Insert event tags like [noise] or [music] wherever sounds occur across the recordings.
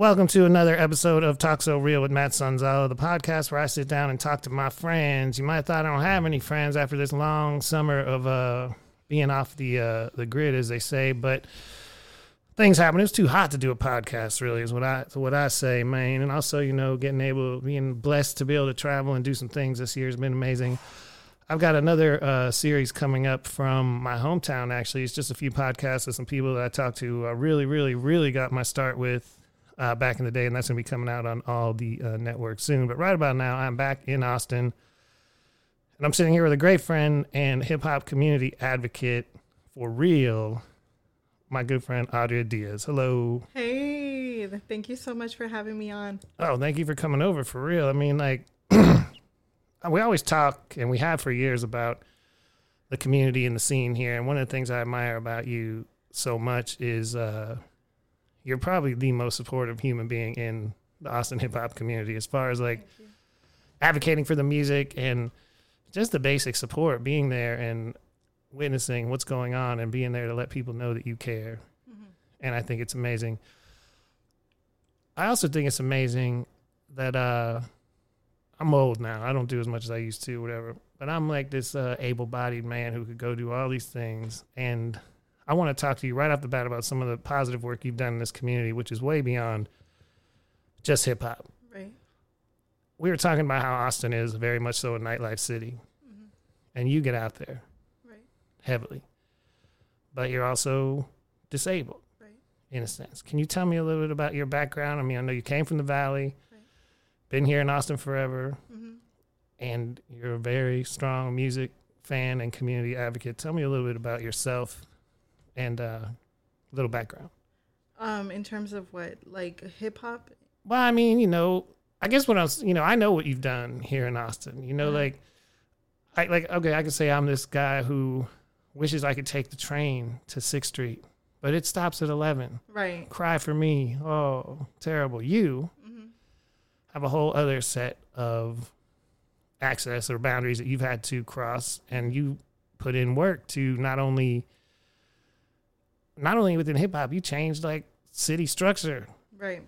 Welcome to another episode of Talk So Real with Matt Sonzala, the podcast where I sit down and talk to my friends. You might have thought I don't have any friends after this long summer of uh, being off the uh, the grid, as they say, but things happen. It's too hot to do a podcast, really, is what I what I say, man. And also, you know, getting able, being blessed to be able to travel and do some things this year has been amazing. I've got another uh, series coming up from my hometown. Actually, it's just a few podcasts with some people that I talked to. I really, really, really got my start with uh, back in the day, and that's going to be coming out on all the uh, networks soon. But right about now, I'm back in Austin, and I'm sitting here with a great friend and hip hop community advocate for real, my good friend Audrea Diaz. Hello. Hey, thank you so much for having me on. Oh, thank you for coming over for real. I mean, like, [clears throat] we always talk, and we have for years about the community and the scene here. And one of the things I admire about you so much is uh, you're probably the most supportive human being in the Austin hip hop community as far as like advocating for the music and just the basic support, being there and witnessing what's going on and being there to let people know that you care. Mm-hmm. And I think it's amazing. I also think it's amazing that uh, I'm old now. I don't do as much as I used to, whatever. But I'm like this uh, able-bodied man who could go do all these things, and I want to talk to you right off the bat about some of the positive work you've done in this community, which is way beyond just hip hop. Right. We were talking about how Austin is very much so a nightlife city, mm-hmm. and you get out there, right, heavily, but you're also disabled, right, in a sense. Can you tell me a little bit about your background? I mean, I know you came from the valley been here in Austin forever, mm-hmm. and you're a very strong music fan and community advocate. Tell me a little bit about yourself and uh, a little background. Um, in terms of what, like hip hop? Well, I mean, you know, I guess what else, you know, I know what you've done here in Austin. You know, uh-huh. like, I like okay, I could say I'm this guy who wishes I could take the train to Sixth Street, but it stops at eleven. Right. Cry for me. Oh, terrible. You have a whole other set of access or boundaries that you've had to cross and you put in work to not only not only within hip hop, you changed like city structure. Right.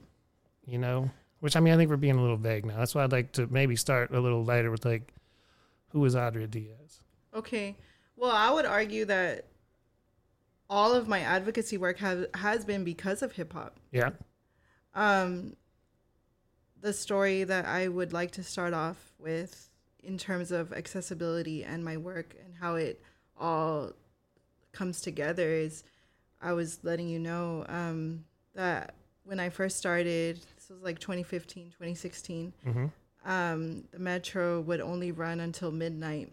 You know? Which I mean I think we're being a little vague now. That's why I'd like to maybe start a little later with like who is Audrea Diaz? Okay. Well, I would argue that all of my advocacy work has has been because of hip hop. Yeah. Um the story that I would like to start off with in terms of accessibility and my work and how it all comes together is I was letting you know um, that when I first started, this was like 2015, 2016, mm-hmm. um, the metro would only run until midnight.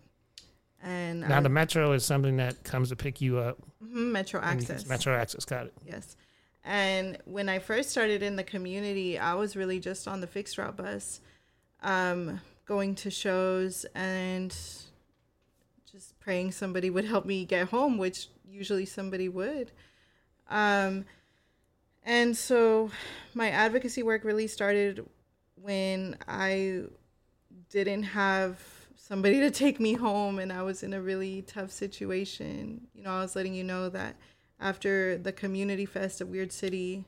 And now I, the metro is something that comes to pick you up. Mm-hmm, metro access. Metro access, got it. Yes. And when I first started in the community, I was really just on the fixed route bus, um, going to shows and just praying somebody [laughs] would help me get home, which usually somebody would. Um, and so my advocacy work really started when I didn't have somebody to take me home and I was in a really tough situation. You know, I was letting you know that after the community fest of Weird City.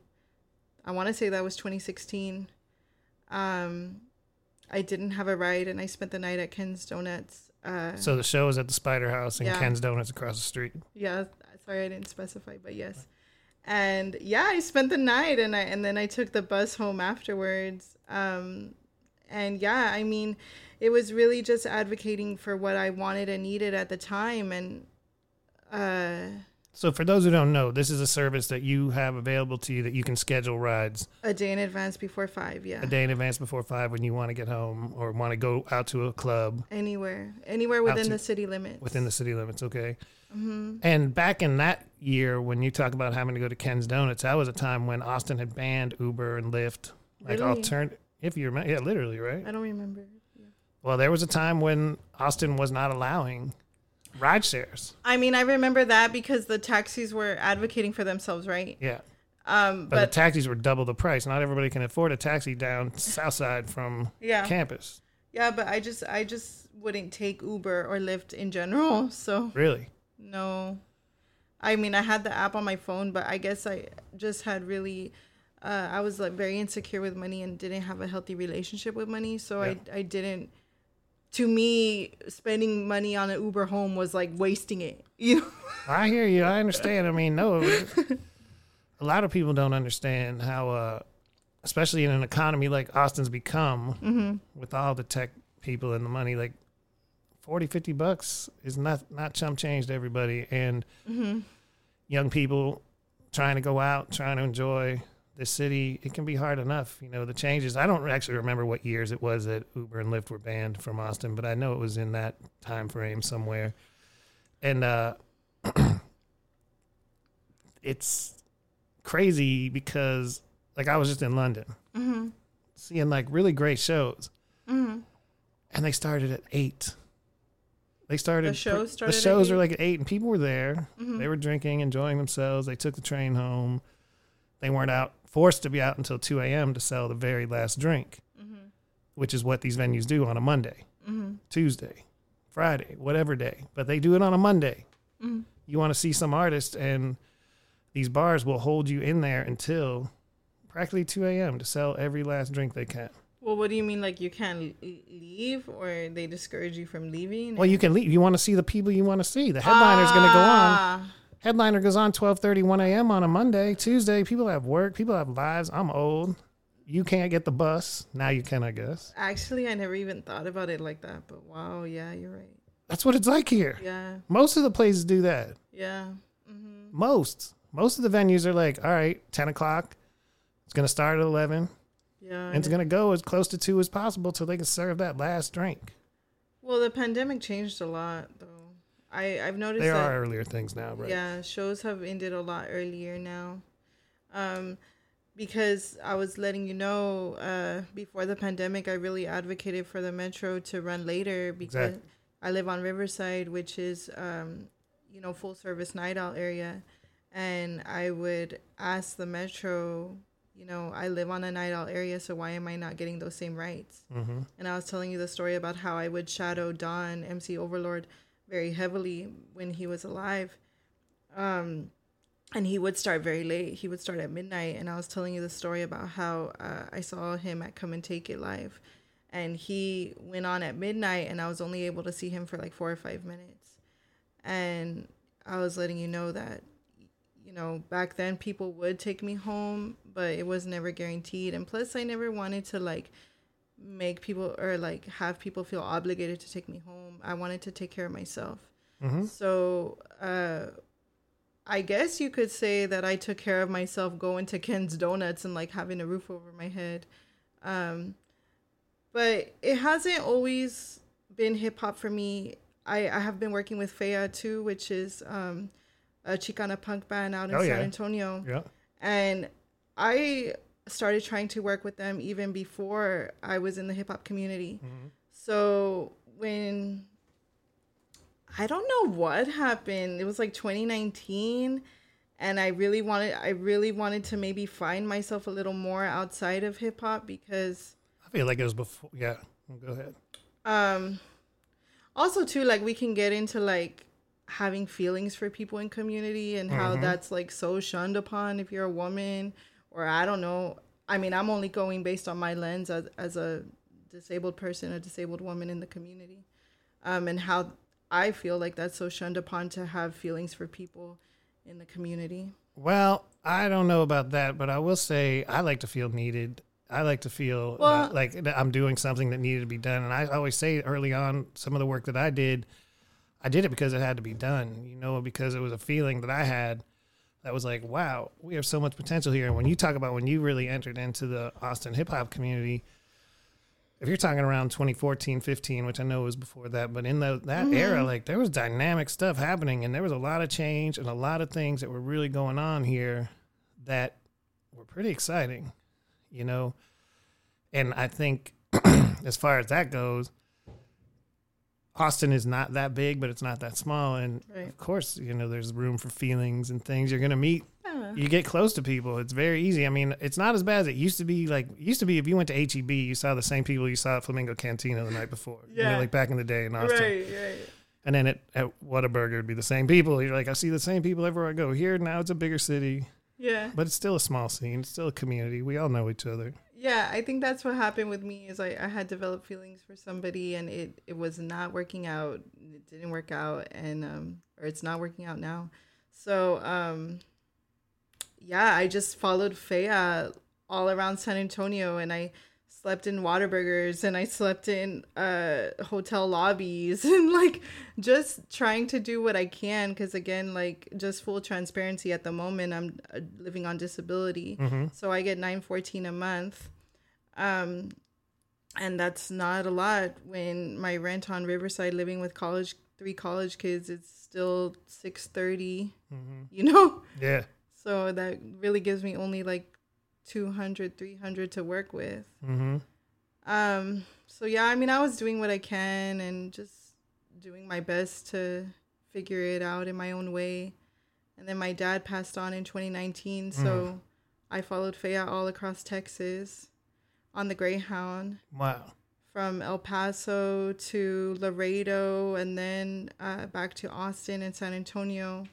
I want to say that was 2016. Um, I didn't have a ride, and I spent the night at Ken's Donuts. Uh, so the show was at the Spider House and yeah. Ken's Donuts across the street. Yeah, sorry I didn't specify, but yes. And yeah, I spent the night, and I and then I took the bus home afterwards. Um, and yeah, I mean, it was really just advocating for what I wanted and needed at the time, and uh, so, for those who don't know, this is a service that you have available to you that you can schedule rides a day in advance before five. Yeah, a day in advance before five when you want to get home or want to go out to a club. Anywhere, anywhere within to, the city limits. Within the city limits, okay. Mm-hmm. And back in that year, when you talk about having to go to Ken's Donuts, that was a time when Austin had banned Uber and Lyft, like really? alternative. If you remember, yeah, literally, right? I don't remember. Yeah. Well, there was a time when Austin was not allowing ride shares. I mean, I remember that because the taxis were advocating for themselves, right? Yeah. Um, but, but, the taxis were double the price. Not everybody can afford a taxi down south side from yeah. campus. Yeah, but I just I just wouldn't take Uber or Lyft in general. [laughs] So Really? No. I mean, I had the app on my phone, but I guess I just had really uh, I was like very insecure with money and didn't have a healthy relationship with money. So Yeah. I I didn't. To me, spending money on an Uber home was like wasting it. [laughs] You know. I hear you. I understand. I mean, no, a lot of people don't understand how, uh, especially in an economy like Austin's become, Mm-hmm. with all the tech people and the money, like 40, 50 bucks is not, not chump change to everybody. And Mm-hmm. young people trying to go out, trying to enjoy the city, it can be hard enough. You know, the changes. I don't actually remember what years it was that Uber and Lyft were banned from Austin, but I know it was in that time frame somewhere. And uh, [clears throat] it's crazy because, like, I was just in London Mm-hmm. seeing like really great shows, Mm-hmm. and they started at eight. They started The shows the started at shows were like at eight, and people were there. Mhm. They were drinking, enjoying themselves. They took the train home. They weren't out forced to be out until two a.m. to sell the very last drink, Mm-hmm. which is what these venues do on a Monday, Mm-hmm. Tuesday, Friday, whatever day. But they do it on a Monday. Mm-hmm. You want to see some artist, and these bars will hold you in there until practically two a.m. to sell every last drink they can. Well, what do you mean? Like you can't leave, or they discourage you from leaving? Well, you can leave. You want to see the people you want to see. The headliner's going to go on. Headliner goes on 12:31 a.m. on a Monday. Tuesday, people have work. People have lives. I'm old. You can't get the bus. Now you can, I guess. Actually, I never even thought about it like that. But wow, yeah, you're right. That's what it's like here. Yeah, Most of the places do that. yeah. Mm-hmm. Most. Most of the venues are like, all right, 10 o'clock. It's going to start at 11. Yeah. And it's going to go as close to 2 as possible till they can serve that last drink. Well, the pandemic changed a lot, though. I I've noticed There that. are earlier things now, right? Yeah, shows have ended a lot earlier now. Um, because I was letting you know uh, before the pandemic, I really advocated for the metro to run later because Exactly. I live on Riverside, which is um, you know full service night out area, and I would ask the metro. You know, I live on a night out area, so why am I not getting those same rights? Mm-hmm. And I was telling you the story about how I would shadow Don, MC Overlord, very heavily when he was alive. Um, and he would start very late. He would start at midnight. And I was telling you the story about how uh, I saw him at Come and Take It Live. And he went on at midnight, and I was only able to see him for like four or five minutes. And I was letting you know that, you know, back then people would take me home, but it was never guaranteed. And plus, I never wanted to like make people or like have people feel obligated to take me home. I wanted to take care of myself. Mm-hmm. So, uh, I guess you could say that I took care of myself going to Ken's Donuts and like having a roof over my head. Um, but it hasn't always been hip hop for me. I, I have been working with Fea too, which is um, a Chicana punk band out in Oh, San yeah. Antonio Yeah. and I started trying to work with them even before I was in the hip hop community. Mm-hmm. So when I don't know what happened, it was like 2019 and I really wanted I really wanted to maybe find myself a little more outside of hip hop because I feel like it was before. Yeah. Go ahead. um also too like we can get into like having feelings for people in community and how Mhm. that's like so shunned upon if you're a woman or I don't know. I mean, I'm only going based on my lens as as a disabled person, a disabled woman in the community. Um and how I feel like that's so shunned upon to have feelings for people in the community. Well, I don't know about that, but I will say I like to feel needed. I like to feel uh, like I'm doing something that needed to be done. And I always say early on, some of the work that I did, I did it because it had to be done, you know, because it was a feeling that I had that was like, wow, we have so much potential here. And when you talk about when you really entered into the Austin hip hop community, if you're talking around 2014, 15, which I know was before that, but in the, that mm-hmm. era, like there was dynamic stuff happening and there was a lot of change and a lot of things that were really going on here that were pretty exciting, you know? And I think [clears throat] as far as that goes, Austin is not that big, but it's not that small. And Right. of course, you know, there's room for feelings and things. You're going to meet uh-huh. you get close to people. It's very easy. I mean, it's not as bad as it used to be. Like, used to be if you went to HEB, you saw the same people you saw at Flamingo Cantina the night before. You Yeah. know, like back in the day in Austin. Right, right. And then at, at Whataburger, it'd be the same people. You're like, I see the same people everywhere I go. Here, now it's a bigger city. Yeah. But it's still a small scene. It's still a community. We all know each other. Yeah, I think that's what happened with me is I, I had developed feelings for somebody and it, it was not working out. It didn't work out and um or it's not working out now. So um yeah, I just followed Fea all around San Antonio and I slept in Whataburgers and I slept in uh hotel lobbies [laughs] and like just trying to do what I can because again like just full transparency at the moment I'm uh, living on disability Mm-hmm. so I get 914 a month um and that's not a lot when my rent on Riverside living with college three college kids it's still 630 Mm-hmm. you know Yeah. so that really gives me only like 200 300 to work with Mm-hmm. um, so yeah, I mean, I was doing what I can and just doing my best to figure it out in my own way. And then my dad passed on in 2019, so I followed Fea all across Texas on the Greyhound Wow. from El Paso to Laredo and then uh, back to Austin and San Antonio.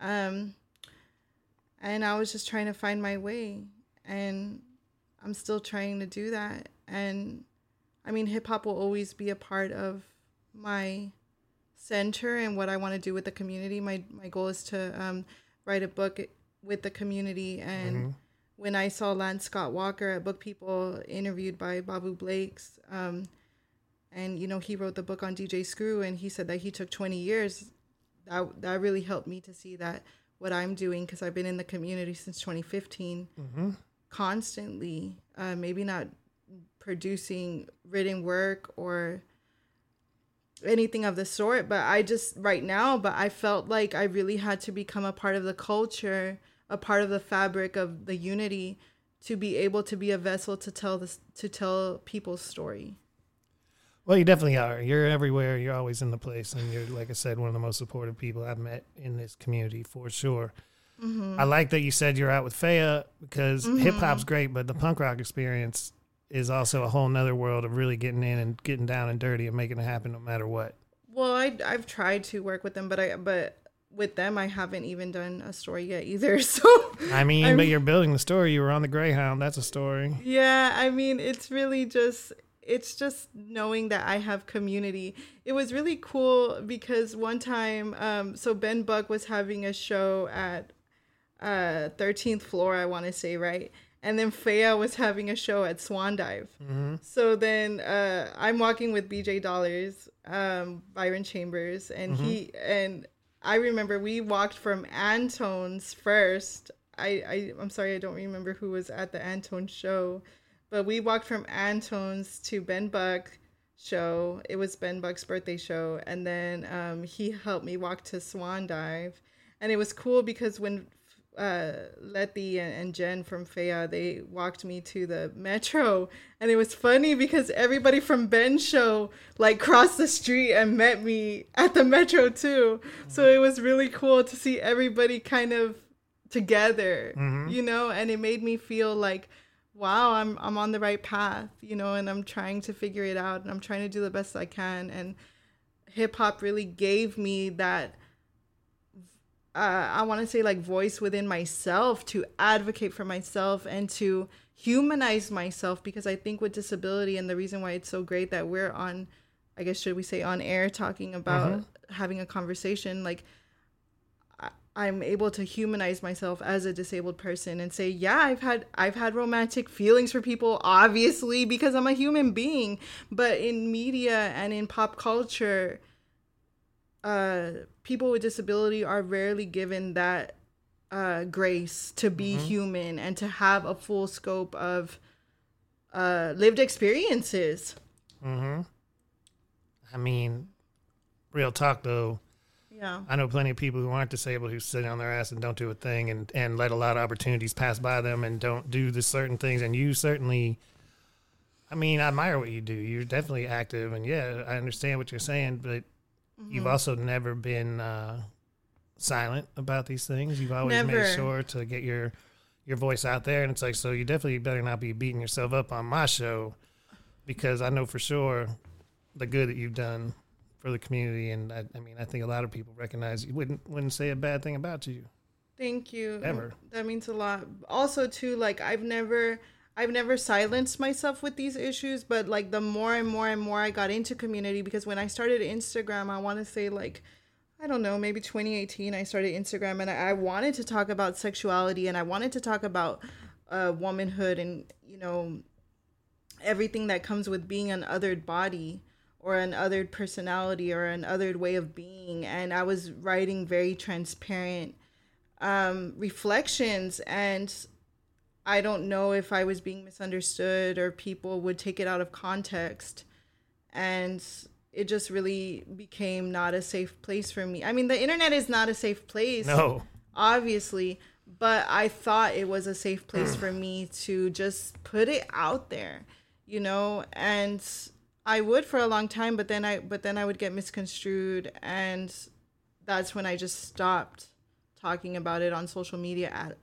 Um, and I was just trying to find my way, and I'm still trying to do that. And I mean, hip hop will always be a part of my center and what I want to do with the community. My my goal is to um, write a book with the community and Mhm. when I saw Lance Scott Walker at Book People interviewed by Bavu Blakes, um, and you know he wrote the book on DJ Screw, and he said that he took 20 years. That that really helped me to see that what I'm doing because I've been in the community since 2015, Mm-hmm. Constantly. Uh, maybe not producing written work or anything of the sort, but I just right now, but I felt like I really had to become a part of the culture, a part of the fabric of the unity to be able to be a vessel to tell this to tell people's story. Well, you definitely are. You're everywhere. You're always in the place, and you're, like I said, one of the most supportive people I've met in this community for sure. Mm-hmm. I like that you said you're out with Fea because hip hop's great, but the punk rock experience is also a whole nother world of really getting in and getting down and dirty and making it happen no matter what. Well, I I've tried to work with them, but I but with them I haven't even done a story yet either. [laughs] So I mean, I'm- but you're building the story. You were on the Greyhound. That's a story. Yeah, I mean, it's really just it's just knowing that I have community. It was really cool because one time um so Ben Buck was having a show at uh 13th floor, I want to say, right? And then Fea was having a show at Swan Dive. Mm-hmm. So then uh, I'm walking with BJ Dollars, um, Byron Chambers, and he and I remember we walked from Antone's first. I, I I'm sorry I don't remember who was at the Antone show, but we walked from Antone's to Ben Buck show. It was Ben Buck's birthday show, and then um, he helped me walk to Swan Dive, and it was cool because when uh Letty and, and Jen from Fea, they walked me to the metro. And it was funny because everybody from Ben's show like crossed the street and met me at the metro too. So it was really cool to see everybody kind of together Mhm. you know? And it made me feel like wow I'm I'm on the right path you know? And I'm trying to figure it out and I'm trying to do the best I can. And hip hop really gave me that uh, I want to say like voice within myself to advocate for myself and to humanize myself because I think with disability and the reason why it's so great that we're on, I guess should we say on air talking about having a conversation like. I'm able to humanize myself as a disabled person and say, yeah, I've had I've had romantic feelings for people, obviously, because I'm a human being. But in media and in pop culture, uh, people with disability are rarely given that uh, grace to be human and to have a full scope of uh, lived experiences. Mm-hmm. I mean, real talk though. Yeah. I know plenty of people who aren't disabled who sit on their ass and don't do a thing and, and let a lot of opportunities pass by them and don't do the certain things. And you certainly, I mean, I admire what you do. You're definitely active. And yeah, I understand what you're saying, but you've also never been uh, silent about these things. You've always Never. made sure to get your, your voice out there. And it's like, so you definitely better not be beating yourself up on my show because I know for sure the good that you've done for the community, and I, I mean, I think a lot of people recognize you wouldn't wouldn't say a bad thing about you. Thank you. Ever. That means a lot. Also, too, like I've never, I've never silenced myself with these issues, but like the more and more and more I got into community, because when I started Instagram, I want to say like, I don't know, maybe 2018, I started Instagram, and I, I wanted to talk about sexuality, and I wanted to talk about uh, womanhood, and you know, everything that comes with being an othered body or an othered personality or an othered way of being. And i was writing very transparent um, reflections and i don't know if i was being misunderstood or people would take it out of context. And it just really became not a safe place for me. I mean the internet is not a safe place No. obviously but i thought it was a safe place for me to just put it out there you know? And i would for a long time but then i but then i would get misconstrued and that's when i just stopped talking about it on social media at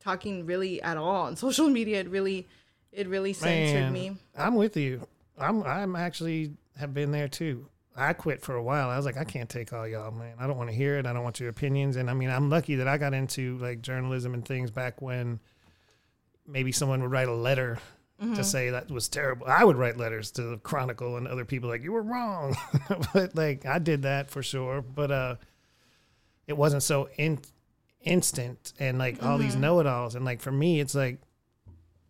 talking really at all on [laughs] social media it really it really censored Man, me I'm with you. I'm I'm actually have been there too. I quit for a while. I was like, I can't take all y'all, man. I don't want to hear it. I don't want your opinions. And I mean, I'm lucky that I got into like journalism and things back when maybe someone would write a letter to say that was terrible. I would write letters to the Chronicle and other people like you were wrong. [laughs] but like I did that for sure. But uh it wasn't so in instant and like all these mm-hmm. know-it-alls. And like for me it's like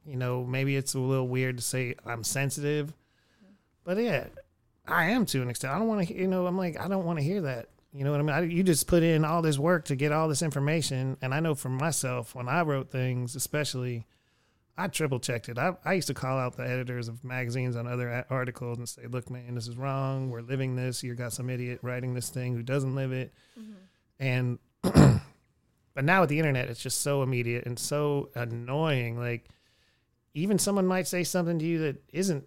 you know maybe it's a little weird to say i'm sensitive but yeah i am to an extent. I don't want to you know i'm like i don't want to hear that. You know what i mean? I, you just put in all this work to get all this information. And i know for myself when i wrote things especially i triple checked it. I, I used to call out the editors of magazines on other articles and say look man this is wrong. We're living this. You got some idiot writing this thing who doesn't live it. Mm-hmm. And [clears throat] but now with the internet it's just so immediate and so annoying. Like even someone might say something to you that isn't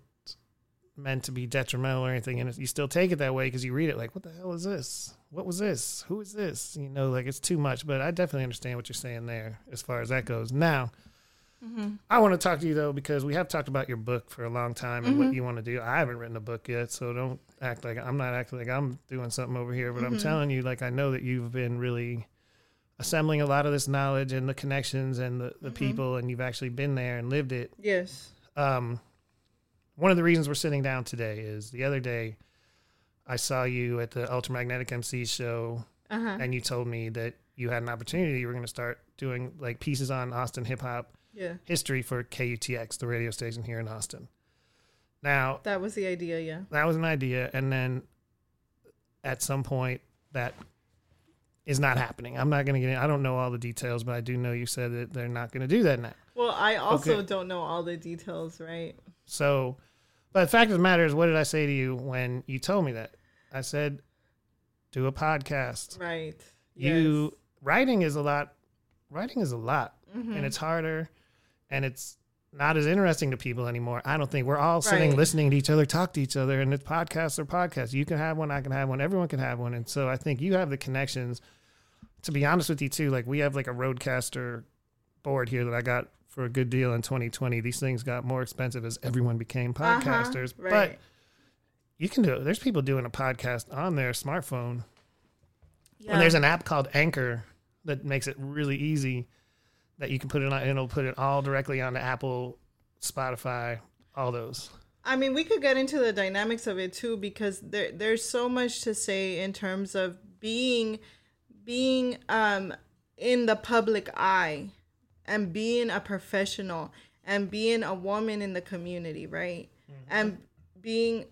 meant to be detrimental or anything and you still take it that way because you read it like what the hell is this? What was this? Who is this? You know like it's too much. But i definitely understand what you're saying there as far as that goes. Now mm-hmm. i want to talk to you though because we have talked about your book for a long time and what mm-hmm. you want to do. I haven't written a book yet so don't act like i'm not acting like i'm doing something over here but i'm mm-hmm. telling you like i know that you've been really assembling a lot of this knowledge and the connections and the, the people and you've actually been there and lived it. Yes. Um, one of the reasons we're sitting down today is the other day I saw you at the Ultramagnetic MC show, uh-huh. and you told me that you had an opportunity. You were going to start doing like pieces on Austin hip hop yeah. history for KUTX, the radio station here in Austin. Now that was the idea yeah. that was an idea, and then at some point that is not happening. I'm not going to get. In, I don't know all the details, but I do know you said that they're not going to do that now. well i also Okay. don't know all the details right So, but the fact of the matter is, what did I say to you when you told me that? I said, do a podcast. right You writing is a lot. Writing is a lot, Mhm. and it's harder, and it's not as interesting to people anymore. I don't think we're all sitting Right. listening to each other talk to each other, and it's podcasts or podcasts. You can have one, I can have one, everyone can have one, and so I think you have the connections. To be honest with you, too, like we have like a RODECaster board here that I got for a good deal in 2020. These things got more expensive as everyone became Uh-huh, podcasters, but you can do it. There's people doing a podcast on their smartphone. yeah. And there's an app called Anchor that makes it really easy that you can put it on and it'll put it all directly onto Apple, Spotify, all those. I mean, we could get into the dynamics of it too because there there's so much to say in terms of being being um in the public eye and being a professional and being a woman in the community, right? And being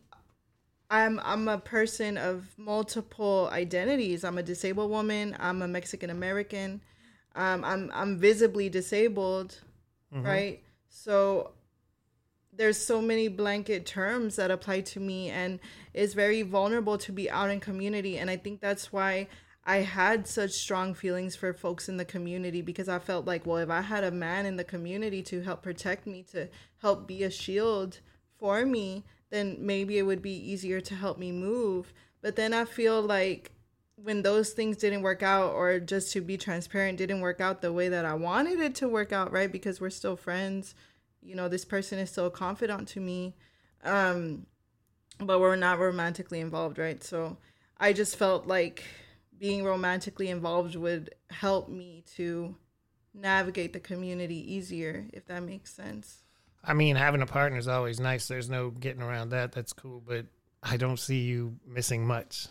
I'm I'm a person of multiple identities. I'm a disabled woman, I'm a Mexican American. Um I'm I'm visibly disabled, right? So there's so many blanket terms that apply to me and it's very vulnerable to be out in community and i think that's why i had such strong feelings for folks in the community because i felt like well if i had a man in the community to help protect me to help be a shield for me then maybe it would be easier to help me move but then i feel like when those things didn't work out or just to be transparent didn't work out the way that i wanted it to work out right because we're still friends you know this person is still a confidant to me um but we're not romantically involved right so i just felt like being romantically involved would help me to navigate the community easier, if that makes sense. I mean, having a partner is always nice. There's no getting around that. That's cool, but I don't see you missing much.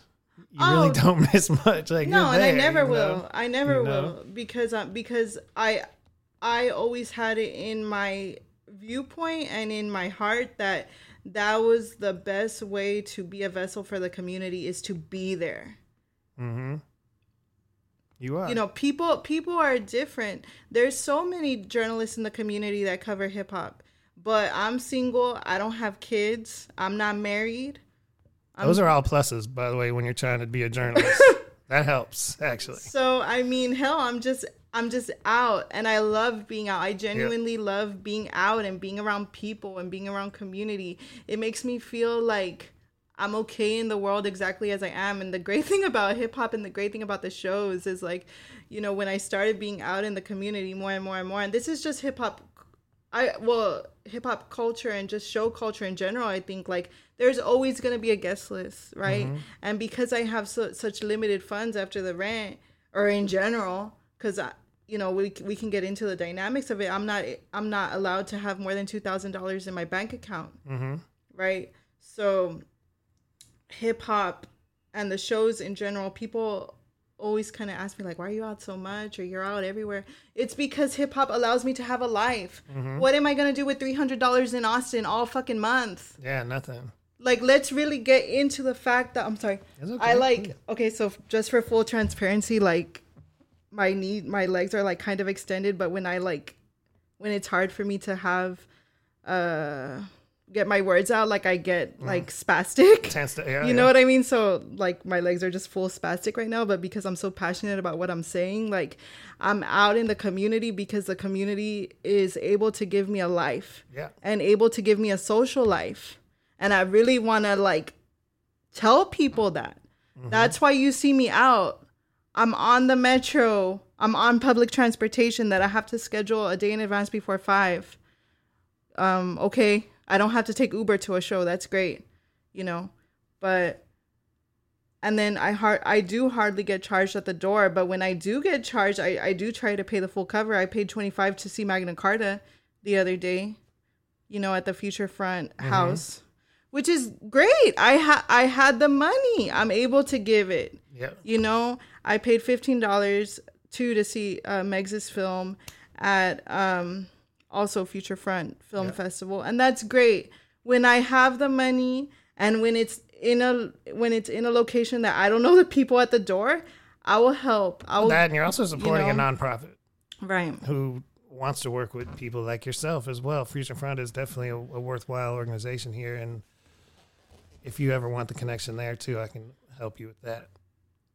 You Oh, really don't [laughs] miss much. Like no, and I never you know? will. I never You know? will because uh, because I I always had it in my viewpoint and in my heart that that was the best way to be a vessel for the community is to be there. Mm-hmm. You are. you know people people are different there's so many journalists in the community that cover hip hop but i'm single i don't have kids i'm not married Those are all pluses, by the way, when you're trying to be a journalist. [laughs] that helps, actually. so i mean hell i'm just i'm just out and i love being out i genuinely love being out and being around people and being around community it makes me feel like i'm okay in the world exactly as i am and the great [laughs] thing about hip hop and the great thing about the shows is like you know when i started being out in the community more and more and more and this is just hip hop I well hip hop culture and just show culture in general. I think like there's always gonna be a guest list, right? And because I have so, such limited funds after the rent, or in general, because I you know we we can get into the dynamics of it. I'm not I'm not allowed to have more than two thousand dollars in my bank account, Mm-hmm. right? So hip hop and the shows in general, people always kind of ask me like why are you out so much? or you're out everywhere. It's because hip hop allows me to have a life. What am i going to do with $300 in austin all fucking month? Yeah, nothing. like let's really get into the fact that i'm sorry. Okay, i like okay so just for full transparency like my knee my legs are like kind of extended but when i like when it's hard for me to have uh get my words out like i get like spastic yeah, [laughs] you know what I mean? So like my legs are just full spastic right now, but because I'm so passionate about what I'm saying, like I'm out in the community because the community is able to give me a life Yeah. and able to give me a social life. And I really want to like tell people that. That's why you see me out. I'm on the metro. I'm on public transportation that I have to schedule a day in advance before 5. Um okay, I don't have to take Uber to a show. That's great. You know. But and then I hard I do hardly get charged at the door, but when I do get charged, I, I do try to pay the full cover. I paid twenty five to see Magna Carda the other day, you know, at the Future Front house, which is great. I ha- I had the money. I'm able to give it. Yeah. You know, I paid fifteen dollars too to see uh, Meg's film at um, also Future Front Film Yeah. Festival, and that's great. When I have the money and when it's in a when it's in a location that I don't know the people at the door, I will help. I will That and you're also supporting a know? nonprofit right. who wants to work with people like yourself as well. Future Front is definitely a, a worthwhile organization here, and if you ever want the connection there too, I can help you with that.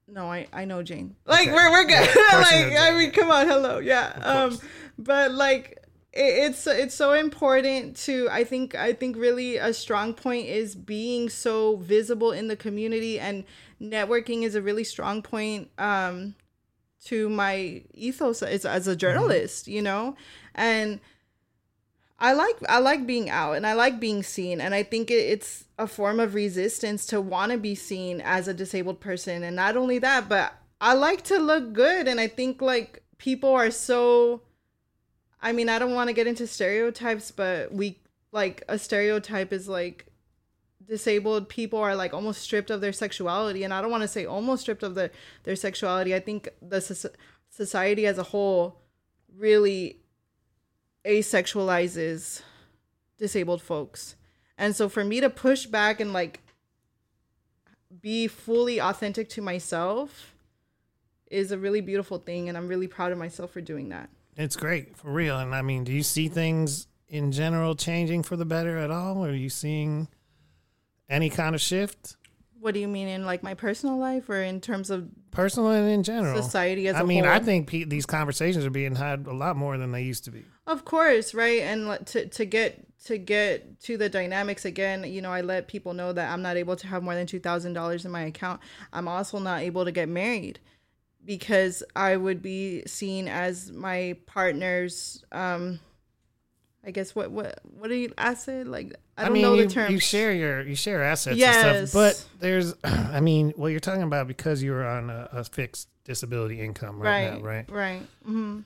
No, I, I know Jane. Like Okay. we're we're good. Yeah, you [laughs] like I mean, come on, hello, yeah. Um, but like it's it's so important to I think I think really a strong point is being so visible in the community and networking is a really strong point. Um, to my ethos as, as a journalist, you know, and I like I like being out and I like being seen and I think it, it's a form of resistance to want to be seen as a disabled person and not only that but I like to look good and I think like people are so I mean I don't want to get into stereotypes but we like a stereotype is like disabled people are like almost stripped of their sexuality and I don't want to say almost stripped of their their sexuality I think the soc- society as a whole really asexualizes disabled folks. And so for me to push back and like be fully authentic to myself is a really beautiful thing and I'm really proud of myself for doing that. It's great for real. And I mean, do you see things in general changing for the better at all? Are you seeing any kind of shift, What do you mean in like my personal life or in terms of personal and in general? society as I a mean, whole? I mean, I think pe- these conversations are being had a lot more than they used to be. Of course, right? And to to get to get to the dynamics again, you know, I let people know that I'm not able to have more than two thousand dollars in my account. I'm also not able to get married because I would be seen as my partner's, um, I guess what what what do you asset like? I don't mean, know you, the term. you share your you share assets Yes. and stuff, but there's, [clears throat] I mean, well, you're talking about because you were on a, a fixed disability income right, right, now, right? right. hmm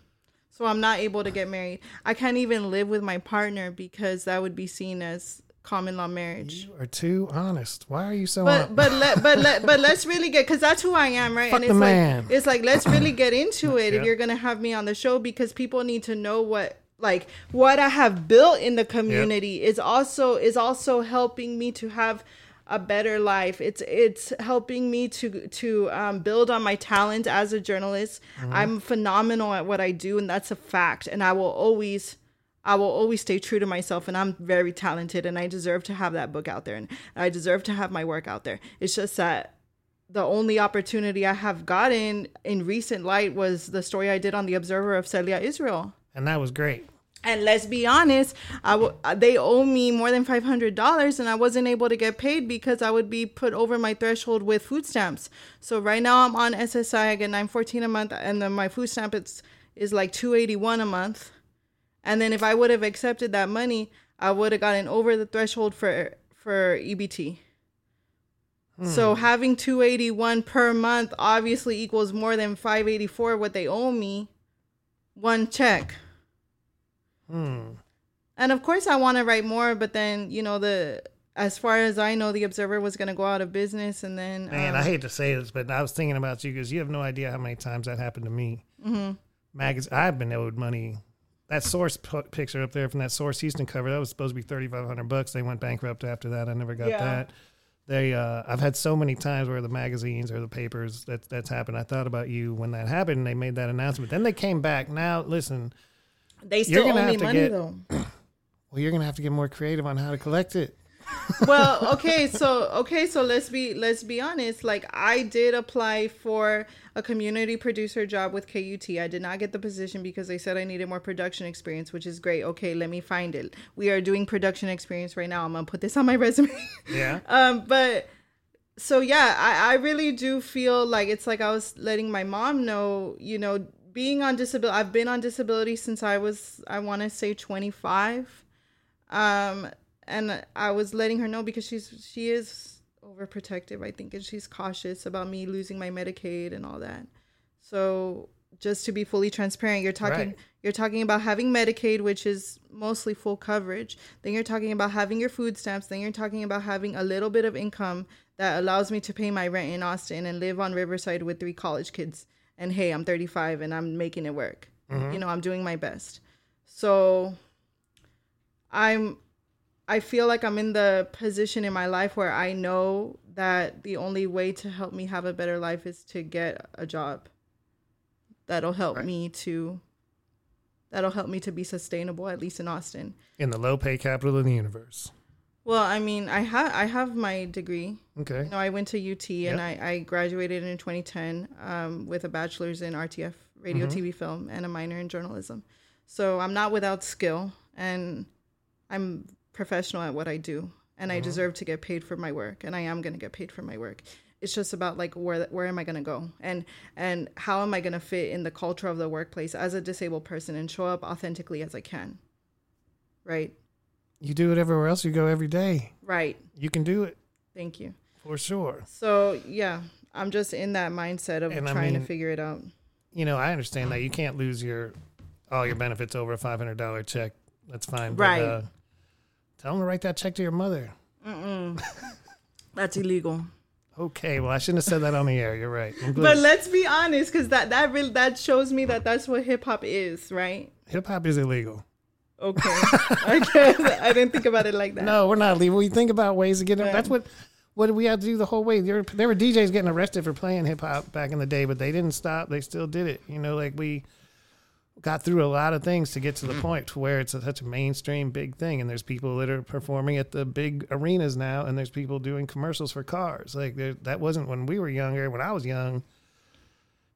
So I'm not able to get married. I can't even live with my partner because that would be seen as common law marriage. You are too honest. Why are you so? But hon- but let but let but let's [laughs] really get because that's who I am, right? Fuck and the it's man. like it's like let's really [clears throat] get into it if you're gonna have me on the show because people need to know what like what I have built in the community is also is also helping me to have a better life. It's it's helping me to to um, build on my talent as a journalist. Mm-hmm. I'm phenomenal at what I do, and that's a fact. And I will always I will always stay true to myself and I'm very talented and I deserve to have that book out there and I deserve to have my work out there. It's just that the only opportunity I have gotten in recent light was the story I did on the Observer of Celia Israel. and that was great. And let's be honest, I w- they owe me more than five hundred dollars, and I wasn't able to get paid because I would be put over my threshold with food stamps. So right now I'm on SSI. I get nine fourteen a month, and then my food stamp it's is like two eighty one a month. And then if I would have accepted that money, I would have gotten over the threshold for for EBT. So having 281 per month obviously equals more than 584 what they owe me. One check. Hmm. And of course I want to write more, but then, you know, the as far as I know, the Observer was going to go out of business and then Man, um, I hate to say this, but I was thinking about you because you have no idea how many times that happened to me. Mm-hmm. Magaz- I've been owed money. That source pu- picture up there from that source Houston cover that was supposed to be thirty five hundred bucks. They went bankrupt after that. I never got Yeah. that. They, uh, I've had so many times where the magazines or the papers that that's happened. I thought about you when that happened. and They made that announcement. Then they came back. Now listen, they still owe me have to money get- though. [clears throat] well, you're gonna have to get more creative on how to collect it. Well okay so okay so let's be let's be honest. Like i did apply for a community producer job with kut i did not get the position because they said i needed more production experience which is great. Okay let me find it. We are doing production experience right now. I'm gonna put this on my resume. [laughs] Yeah. um but so yeah I, I really do feel like it's like i was letting my mom know you know being on disability i've been on disability since i was i want to say 25 um and i was letting her know because she's she is overprotective i think and she's cautious about me losing my medicaid and all that. So just to be fully transparent you're talking Right. you're talking about having medicaid which is mostly full coverage. Then you're talking about having your food stamps. Then you're talking about having a little bit of income that allows me to pay my rent in austin and live on riverside with three college kids. And hey i'm 35 and i'm making it work. Mm-hmm. You know i'm doing my best. So i'm i feel like i'm in the position in my life where i know that the only way to help me have a better life is to get a job that'll help Right. me to that'll help me to be sustainable at least in austin In the low pay capital of the universe. well i mean i have i have my degree Okay. you know, I went to UT and I, I graduated in 2010 um, with a bachelor's in RTF, radio, TV, film, and a minor in journalism. So I'm not without skill and I'm professional at what I do. And I deserve to get paid for my work. And I am going to get paid for my work. It's just about like where where am I going to go and and how am I going to fit in the culture of the workplace as a disabled person and show up authentically as I can. Right. You do it everywhere else you go every day. Right. You can do it Thank you. for sure. So yeah, I'm just in that mindset of And I trying mean- to figure it out. You know, I understand that you can't lose your all your benefits over a five hundred dollar check. That's fine. But, Right. Uh, tell them to write that check to your mother. [laughs] That's illegal. Okay. Well, I shouldn't have said that on the air. You're right. But let's be honest, because that that really that shows me that that's what hip hop is, right? Hip hop is illegal. Okay, [laughs] I guess I didn't think about it like that. No, we're not legal. We think about ways to get it. Right. That's what. What did we have to do the whole way? There, there were DJs getting arrested for playing hip hop back in the day, but they didn't stop. They still did it. You know, like we got through a lot of things to get to the hmm. point to where it's a, such a mainstream big thing. And there's people that are performing at the big arenas now, and there's people doing commercials for cars. Like there, that wasn't when we were younger. When I was young,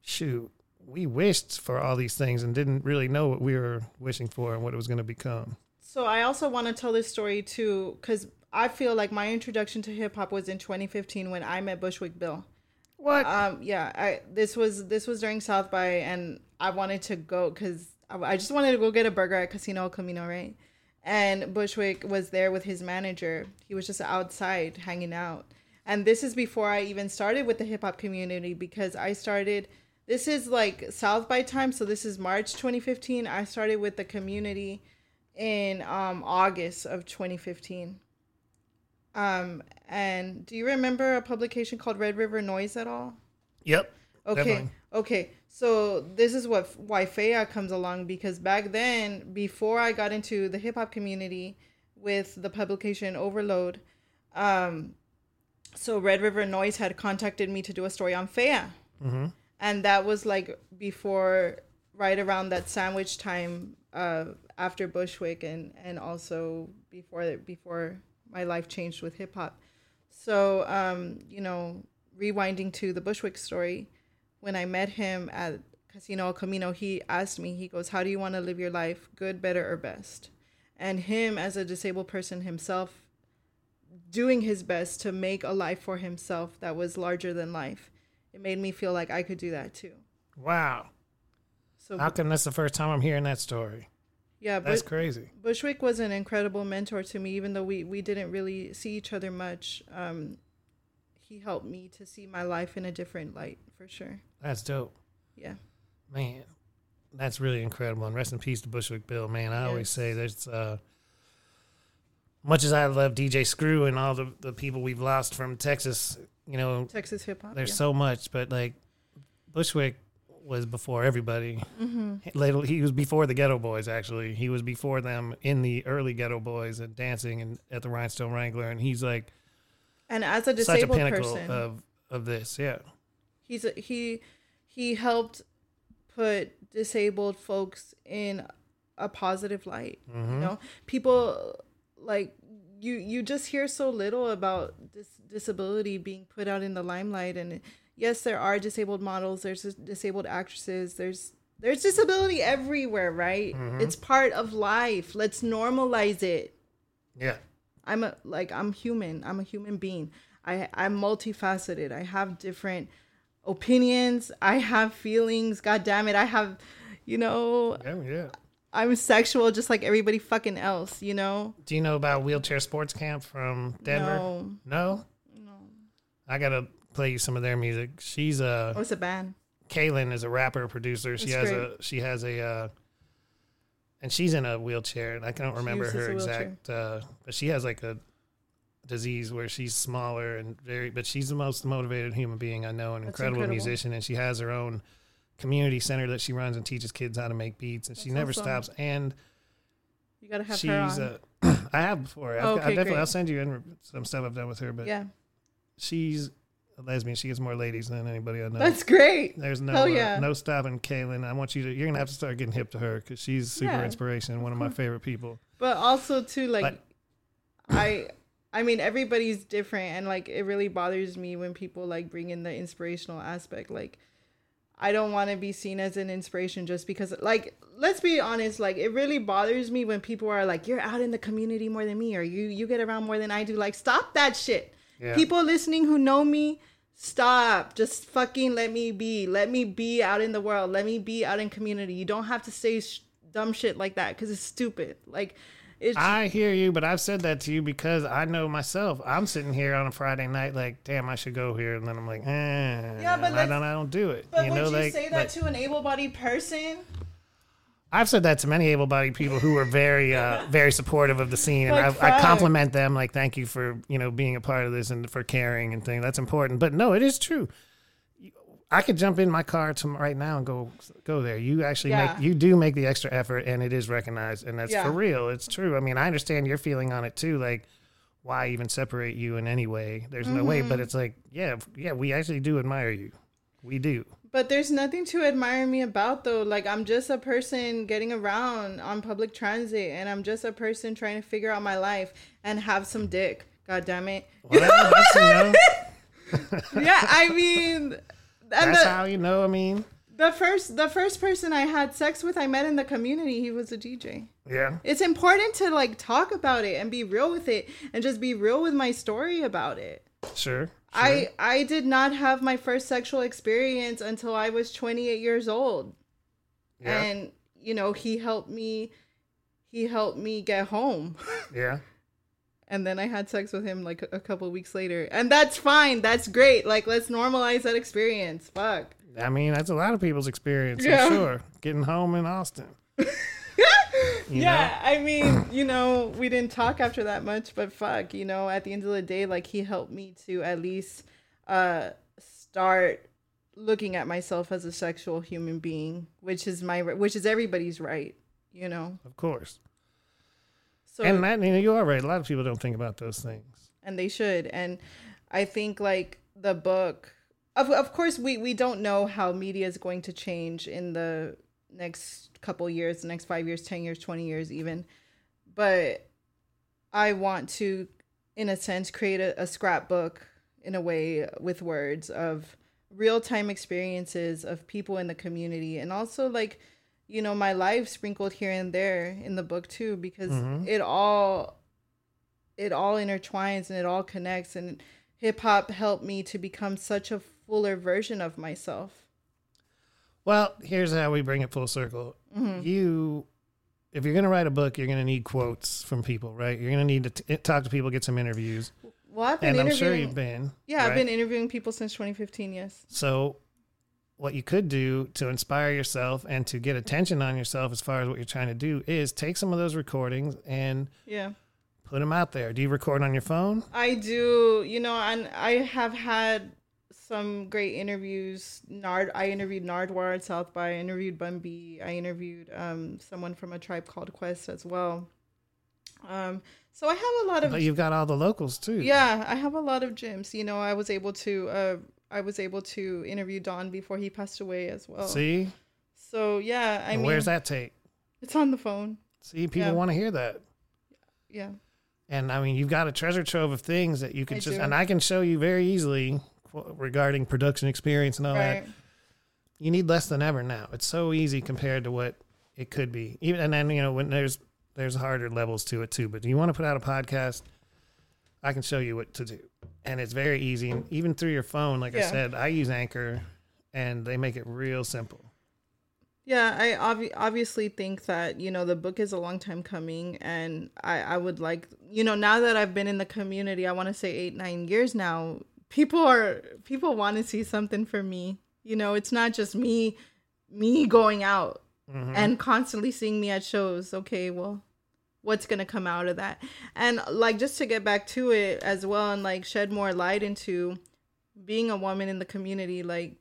shoot, we wished for all these things and didn't really know what we were wishing for and what it was going to become. So I also want to tell this story too, because I feel like my introduction to hip hop was in 2015 when I met Bushwick Bill. What? Um, yeah, I this was this was during South by, and I wanted to go because I, I just wanted to go get a burger at Casino Camino, right? and Bushwick was there with his manager. He was just outside hanging out. And this is before I even started with the hip hop community because I started this is like South by time, so this is March 2015. I started with the community in um, August of 2015. Um, and do you remember a publication called Red River Noise at all? Yep. Okay. Definitely. Okay. So this is what why Fea comes along because back then, before I got into the hip hop community with the publication Overload, um, so Red River Noise had contacted me to do a story on Fea, Mm-hmm. and that was like before, right around that sandwich time, uh, after Bushwick, and and also before before my life changed with hip hop. So um, you know, rewinding to the Bushwick story, when I met him at Casino El Camino, he asked me, he goes, How do you want to live your life? Good, better, or best? And him, as a disabled person himself, doing his best to make a life for himself that was larger than life, it made me feel like I could do that too. Wow. So, How come that's the first time I'm hearing that story? Yeah, That's but crazy. Bushwick was an incredible mentor to me, even though we, we didn't really see each other much. Um, he helped me to see my life in a different light, for sure. That's dope. Yeah. Man, that's really incredible. And rest in peace to Bushwick Bill, man. I always say there's uh much as I love DJ Screw and all the, the people we've lost from Texas, you know, Texas hip hop. there's yeah. so much, but like Bushwick was before everybody. hmm Little, he was before the Geto Boys. Actually, he was before them in the early Geto Boys and dancing and at the Rhinestone Wrangler. And he's like And as a such a disabled pinnacle person, of of this. Yeah, he's a, he he helped put disabled folks in a positive light. Mhm. You know, people like you you just hear so little about dis- disability being put out in the limelight and yes there are disabled models there's disabled actresses there's there's disability everywhere right Mhm. it's part of life let's normalize it yeah. I'm a like I'm human. I'm a human being. I I'm multifaceted. I have different opinions. I have feelings. God damn it. I have you know, Yeah, yeah. I'm sexual just like everybody fucking else, you know? Do you know about Wheelchair Sports Camp from Denver? No. No? No. I gotta play you some of their music. She's a what's it's a band. Kalyn is a rapper producer. She That's has great. a she has a uh and she's in a wheelchair and I can't remember her exact uh but she has like a disease where she's smaller and very but she's the most motivated human being I know, an That's incredible, incredible. musician and she has her own community center that she runs and teaches kids how to make beats and she never awesome. stops and You gotta have she's her on. uh, [clears throat] I have before. Oh, I okay, definitely great. I'll send you in some stuff I've done with her, but yeah. she's a lesbian. She gets more ladies than anybody I know. That's great. There's no uh, yeah. no stopping Kalyn. I want you to. You're gonna have to start getting hip to her because she's super Yeah, inspiration. One of my favorite people. But also too like But- I I mean everybody's different and like it really bothers me when people like bring in the inspirational aspect like I don't want to be seen as an inspiration just because like let's be honest like it really bothers me when people are like you're out in the community more than me or you you get around more than I do like stop that shit. Yeah. People listening who know me stop just fucking let me be let me be out in the world let me be out in community you don't have to say sh- dumb shit like that because it's stupid like it's I hear you, but I've said that to you because I know myself. I'm sitting here on a Friday night, like, damn, I should go here, and then I'm like, eh, Yeah, but I don't, I don't do it. But you would know, you like, say that like- to an able-bodied person? I've said that to many able-bodied people who are very, uh, very supportive of the scene, and Like, I, I compliment them. Like, thank you for you know being a part of this and for caring and things. That's important. But no, it is true. I could jump in my car to right now and go go there. You actually Yeah. make you do make the extra effort, and it is recognized, and that's Yeah. for real. It's true. I mean, I understand your feeling on it too. Like, why even separate you in any way? There's no way. Mm-hmm. But it's like, yeah, yeah, we actually do admire you. We do. But there's nothing to admire me about though. Like I'm just a person getting around on public transit and I'm just a person trying to figure out my life and have some dick. God damn it. Well, that's, you know, [laughs] yeah, I mean and that's the, how you know. I mean, the first the first person I had sex with I met in the community, he was a DJ. yeah. It's important to like talk about it and be real with it and just be real with my story about it. Sure. I I did not have my first sexual experience until I was 28 years old. Yeah. And you know, he helped me he helped me get home. [laughs] Yeah. and then I had sex with him like a couple weeks later. And that's fine. That's great. Like let's normalize that experience. Fuck. I mean, that's a lot of people's experience, Yeah. I'm sure. Getting home in Austin. [laughs] [laughs] Yeah, I mean, you know, we didn't talk after that much, but fuck, you know, at the end of the day, like he helped me to at least uh start looking at myself as a sexual human being, which is my which is everybody's right, you know. Of course. So and that, you know, you are right. A lot of people don't think about those things. and they should and i think like the book of, of course we we don't know how media is going to change in the next couple years the next five years ten years 20 years even but i want to in a sense create a, a scrapbook in a way with words of real-time experiences of people in the community and also like you know my life sprinkled here and there in the book too because Mhm. it all it all intertwines and it all connects and hip hop helped me to become such a fuller version of myself. Well, here's how we bring it full circle. Mm-hmm. You, if you're going to write a book, you're going to need quotes from people, right? You're going to need to t- talk to people, get some interviews. Well, I've been And I'm sure you've been. yeah, I've been interviewing people since 2015. Yes. So, what you could do to inspire yourself and to get attention on yourself as far as what you're trying to do is take some of those recordings and Yeah, put them out there. Do you record on your phone? I do. You know, and I have had some great interviews. Nard, I interviewed Nardwuar at South by. I interviewed Bun B. I interviewed um someone from a tribe called Quest as well. Um, so I have a lot of But you've got all the locals too. Yeah, I have a lot of gyms. You know, I was able to uh I was able to interview Don before he passed away as well. See, So yeah, I And mean where's that tape? it's on the phone. See, people Yeah. want to hear that. Yeah. And I mean, you've got a treasure trove of things that you can I just, do. and I can show you very easily regarding production experience and all that. You need less than ever now. It's so easy compared to what it could be. Even and then you know when there's there's harder levels to it too. But do you want to put out a podcast? I can show you what to do, and it's very easy. And even through your phone, like I said, I use Anchor, and they make it real simple. Yeah, I obvi- obviously think that, you know, the book is a long time coming and I I would like, you know, now that I've been in the community, I want to say 8 9 years now, people are people want to see something from me. You know, it's not just me me going out Mhm. and constantly seeing me at shows. Okay, well, what's going to come out of that? And like just to get back to it as well and like shed more light into being a woman in the community like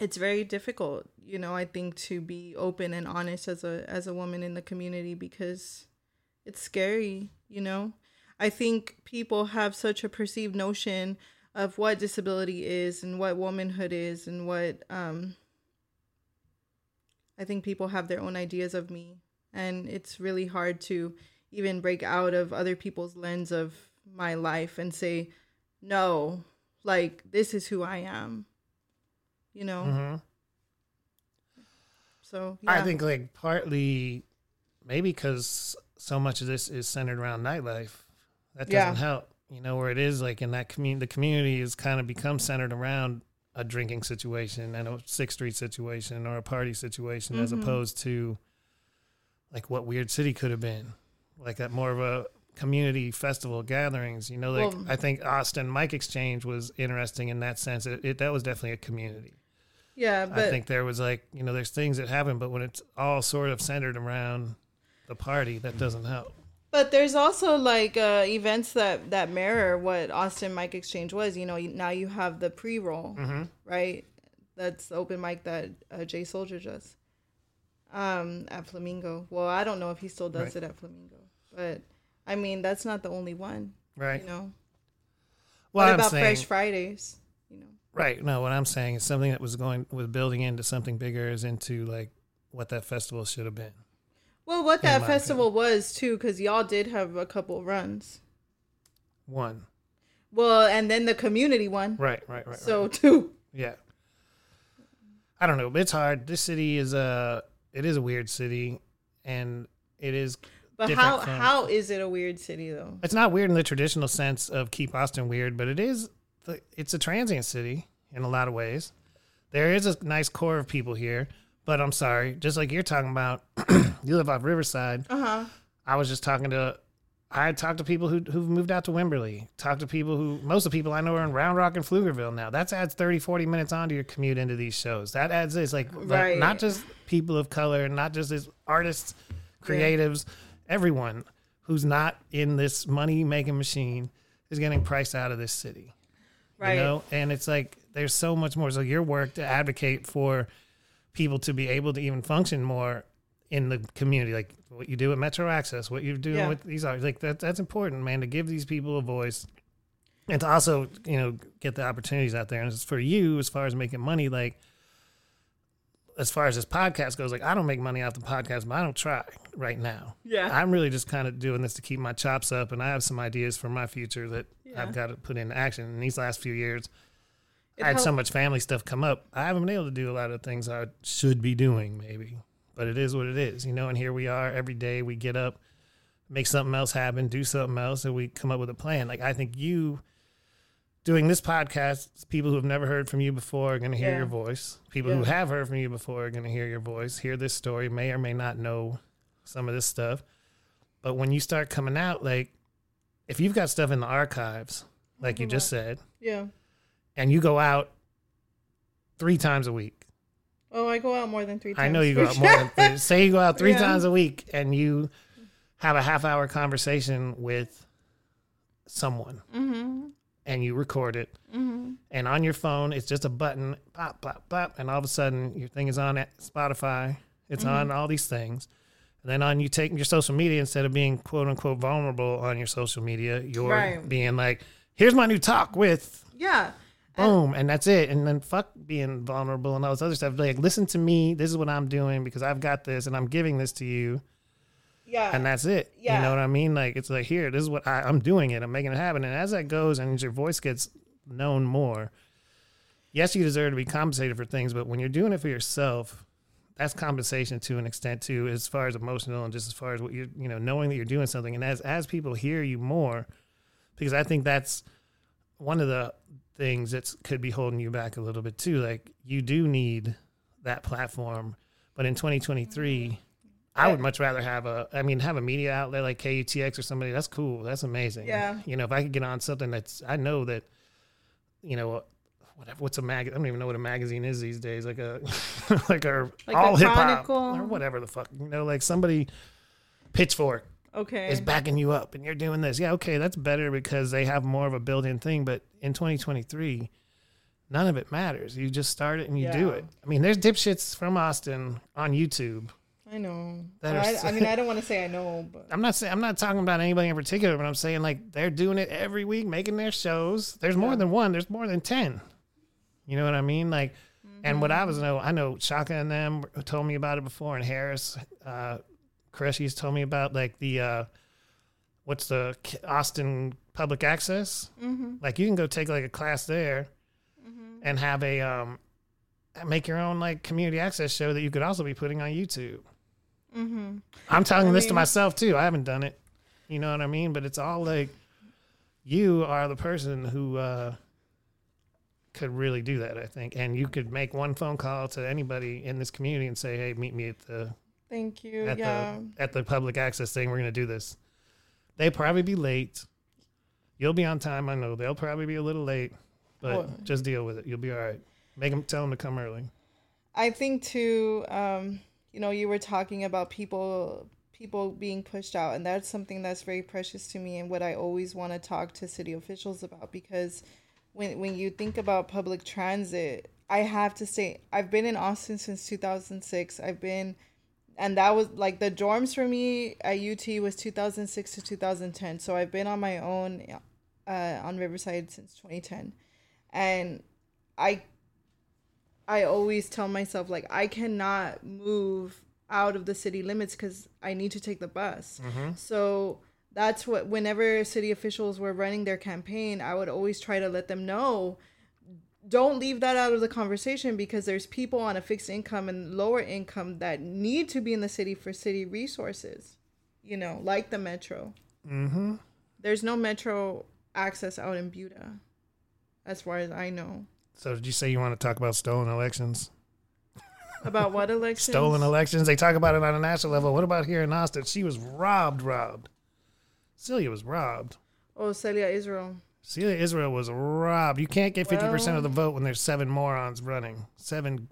it's very difficult, you know, I think to be open and honest as a as a woman in the community because it's scary, you know. I think people have such a perceived notion of what disability is and what womanhood is and what um I think people have their own ideas of me and it's really hard to even break out of other people's lens of my life and say no, like this is who I am. You know. Mhm. So I think like partly maybe because so much of this is centered around nightlife. That doesn't help. You know, where it is like in that community, the community has kind of become centered around a drinking situation and a Sixth Street situation or a party situation as Mhm. opposed to like what Weird City could have been. Like that more of a community festival gatherings. You know, like Well- I think Austin Mic Exchange was interesting in that sense. It, it that was definitely a community. yeah, but I think there was like, you know, there's things that happen, but when it's all sort of centered around the party, that doesn't help. But there's also like uh, events that that mirror what Austin Mic Exchange was. You know, now you have the pre-roll, Mm-hmm. right? That's the open mic that uh, Jay Soldier does um, at Flamingo. Well, I don't know if he still does Right. it at Flamingo, but I mean that's not the only one. Right. You know, Well, what I'm about saying, Fresh Fridays? You know, right. No, what I'm saying is something that was going, was building into something bigger is into like what that festival should have been. Well, what that festival was too, because y'all did have a couple runs. One. Well, and then the community one. Right, right, right. so right. two. yeah. I don't know. It's hard. This city is a, it is a weird city and it is But how from- how is it a weird city though? It's not weird in the traditional sense of keep Austin weird, but it is. It's a transient city in a lot of ways. There is a nice core of people here, But I'm sorry, just like you're talking about, [clears throat] you live off Riverside. Uh huh. I was just talking to, I talked to people who who've moved out to Wimberley. Talked to people who, most of the people I know are in Round Rock and Pflugerville now. That adds 30, 40 minutes onto your commute into these shows. That adds this, like, Right. not just people of color, not just as artists, creatives, everyone who's not in this money making machine is getting priced out of this city. Right. You know, and it's like there's so much more. So your work to advocate for people to be able to even function more in the community, like what you do at Metro Access, what you're doing Yeah. with these artists, like that that's important, man, to give these people a voice. And to also, you know, get the opportunities out there. And as for you, as far as making money, like as far as this podcast goes, like I don't make money off the podcast, but I don't try right now. Yeah. I'm really just kind of doing this to keep my chops up, and I have some ideas for my future that Yeah. I've got to put into action. In these last few years, I had so much family stuff come up. I haven't been able to do a lot of things I should be doing, maybe, but it is what it is, you know. And here we are every day. We get up, make something else happen, do something else, and we come up with a plan. Like I think you doing this podcast, people who have never heard from you before are going to hear Yeah. your voice. People who have heard from you before are going to hear your voice, hear this story, may or may not know some of this stuff. But when you start coming out, like if you've got stuff in the archives, like you Mhm. just said, Yeah. And you go out three times a week. Oh, I go out more than three times. I know you go out more than three. Say you go out three [laughs] Yeah. times a week and you have a half hour conversation with someone Mhm. and you record it. Mhm. And on your phone, it's just a button, pop, pop, pop, and all of a sudden your thing is on at Spotify. It's Mm-hmm. on all these things. And then on you take your social media instead of being quote unquote vulnerable on your social media, you're Right. being like, "Here's my new talk with Yeah. Boom and that's it. And then fuck being vulnerable and all this other stuff. Like listen to me. This is what i'm doing because i've got this and i'm giving this to you. Yeah. and that's it. Yeah. you know what i mean? Like it's like here this is what I, i'm doing it. I'm making it happen. And as that goes and your voice gets known more yes you deserve to be compensated for things but when you're doing it for yourself that's compensation to an extent too as far as emotional and just as far as what you're you know knowing that you're doing something. And as as people hear you more because i think that's one of the things that could be holding you back a little bit too. Like you do need that platform but in 2023 mm-hmm. i would much rather have a i mean have a media outlet like kutx or somebody that's cool that's amazing. Yeah. you know if i could get on something that's i know that you know whatever what's a mag i don't even know what a magazine is these days like a [laughs] like a Like all hip hop or whatever the fuck you know like somebody pitchfork okay. is backing you up and you're doing this. Yeah, okay, that's better because they have more of a built-in thing. But in 2023, none of it matters. You just start it and you do it. I mean, there's dipshits from Austin on YouTube. I know. That are I, I mean, I don't [laughs] want to say I know, but I'm not saying I'm not talking about anybody in particular, but I'm saying like they're doing it every week, making their shows. There's more Yeah. than one. There's more than ten. You know what I mean? Like, and what I Mm-hmm. was know, I know Shaka and them told me about it before, and Harris, uh, Koreshi's told me about like the uh, what's the Austin Public Access? mm-hmm. Like you can go take like a class there, Mm-hmm. and have a um, make your own like community access show that you could also be putting on YouTube. Mm-hmm. I'm telling I this to myself too. I haven't done it. You know what I mean? But it's all like you are the person who uh, could really do that, I think. And you could make one phone call to anybody in this community and say, "Hey, meet me at the Thank you. at yeah. the at the public access thing. We're going to do this." They probably be late. You'll be on time. I know they'll probably be a little late, but Well- just deal with it. You'll be all right. Make them tell them to come early. I think too, um, you know, you were talking about people people being pushed out, and that's something that's very precious to me, and what I always want to talk to city officials about because when when you think about public transit, I have to say I've been in Austin since 2006. I've been and that was like the dorms for me at UT was 2006 to 2010. So I've been on my own uh, on Riverside since 2010, and I I always tell myself like I cannot move out of the city limits because I need to take the bus. So that's what whenever city officials were running their campaign, I would always try to let them know don't leave that out of the conversation because there's people on a fixed income and lower income that need to be in the city for city resources, you know, like the metro. Mm-hmm. There's no metro access out in Buda, as far as I know. So did you say you want to talk about stolen elections? About what [laughs] election? Stolen elections. They talk about it on a national level. What about here in Austin? She was robbed, robbed. Celia was robbed. Oh, Celia Israel. Celia Israel was robbed. You can't get 50% Well- of the vote when there's seven morons running. Seven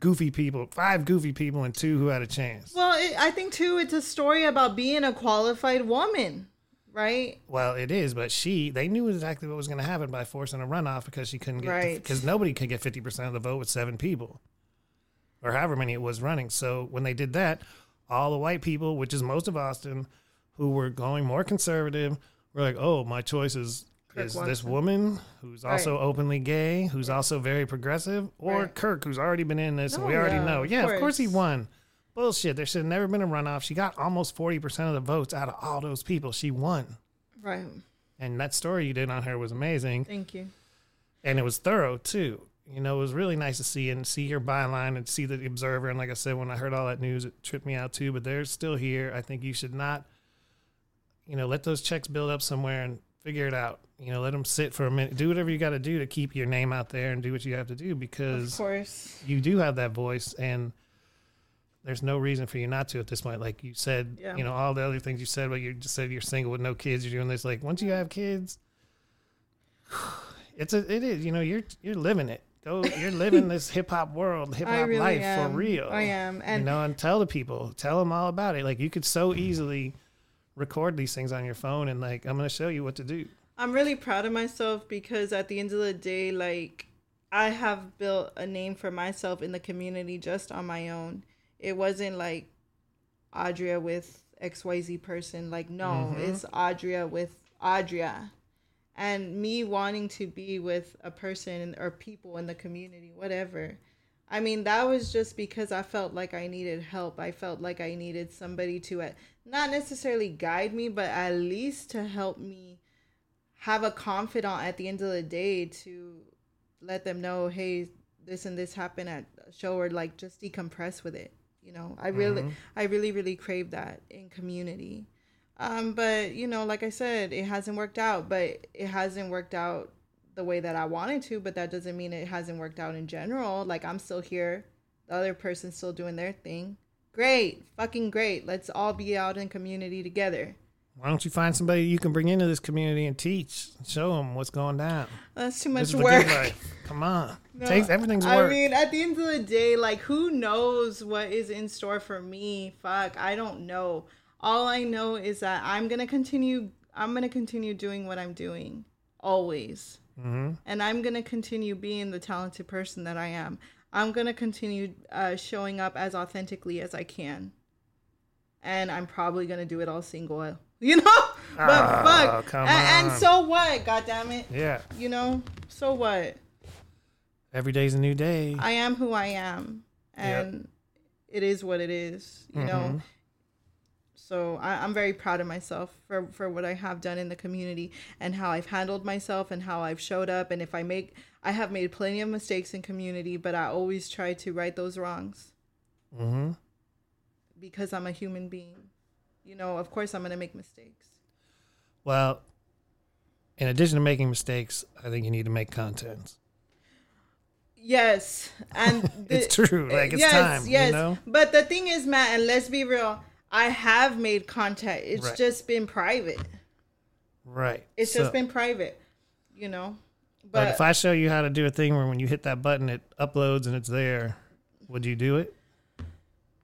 goofy people, five goofy people, and two who had a chance. Well, it, I think too, it's a story about being a qualified woman, right? Well, it is, but she, they knew exactly what was going to happen by forcing a runoff because she couldn't get, Right. because nobody could get 50% of the vote with seven people or however many it was running. So when they did that, all the white people, which is most of Austin, who were going more conservative, were like, oh, my choice is, Kirk is this woman who's also Right. openly gay, who's also very progressive, or Right. Kirk, who's already been in this and we No, already yeah, know. of Yeah, of course he won. Bullshit. There should have never been a runoff. She got almost 40% of the votes out of all those people. She won. Right. And that story you did on her was amazing. Thank you. And it was thorough too. You know, it was really nice to see and see your byline and see the observer. And like I said, when I heard all that news, it tripped me out too. But they're still here. I think you should not, you know, let those checks build up somewhere and figure it out. You know, let them sit for a minute. Do whatever you got to do to keep your name out there and do what you have to do Of because course. you do have that voice and there's no reason for you not to at this point. Like you said, Yeah. you know, all the other things you said, but you just said you're single with no kids, you're doing this. Like once you have kids, [sighs] it's a, it is, you know, you're, you're living it. Go, you're living this [laughs] hip hop world, hip hop really life am. for real. I am. And you know, and tell the people, tell them all about it. Like you could so easily record these things on your phone and like, I'm going to show you what to do. I'm really proud of myself because at the end of the day, like I have built a name for myself in the community just on my own. It wasn't like Audrea with XYZ person. Like, no, Mhm. it's Audrea with Audrea. And me wanting to be with a person or people in the community, whatever. I mean, that was just because I felt like I needed help. I felt like I needed somebody to, uh, not necessarily guide me, but at least to help me have a confidant at the end of the day to let them know, hey, this and this happened at a show, or like just decompress with it. You know, I really, Mhm. I really, really crave that in community. Um, but you know, like I said, it hasn't worked out. But it hasn't worked out the way that I wanted to. But that doesn't mean it hasn't worked out in general. Like I'm still here. The other person's still doing their thing. Great, fucking great. Let's all be out in community together. Why don't you find somebody you can bring into this community and teach, show them what's going down? That's too much work. Come on, [laughs] No, takes everything's I work. mean, at the end of the day, like, who knows what is in store for me? Fuck, I don't know. All I know is that I'm gonna continue. I'm gonna continue doing what I'm doing, always, hmm and I'm gonna continue being the talented person that I am. I'm gonna continue uh, showing up as authentically as I can, and I'm probably gonna do it all single. [laughs] You know, but Oh, fuck, and on. so what? God damn it, Yeah, you know, so what? every day's a new day. I am who I am, Yep. and it is what it is. You know. Mhm. So I, I'm very proud of myself for for what I have done in the community and how I've handled myself and how I've showed up. And if I make, I have made plenty of mistakes in community, but I always try to right those wrongs Mm-hmm. because I'm a human being. You know, of course I'm gonna make mistakes. Well, in addition to making mistakes, I think you need to make content. Yes, and [laughs] the- It's true. Like it's time. You know. But the thing is, Matt, and let's be real, I have made contact. It's Right. just been private. Right. It's So- just been private, you know. But But if I show you how to do a thing where when you hit that button, it uploads and it's there, would you do it?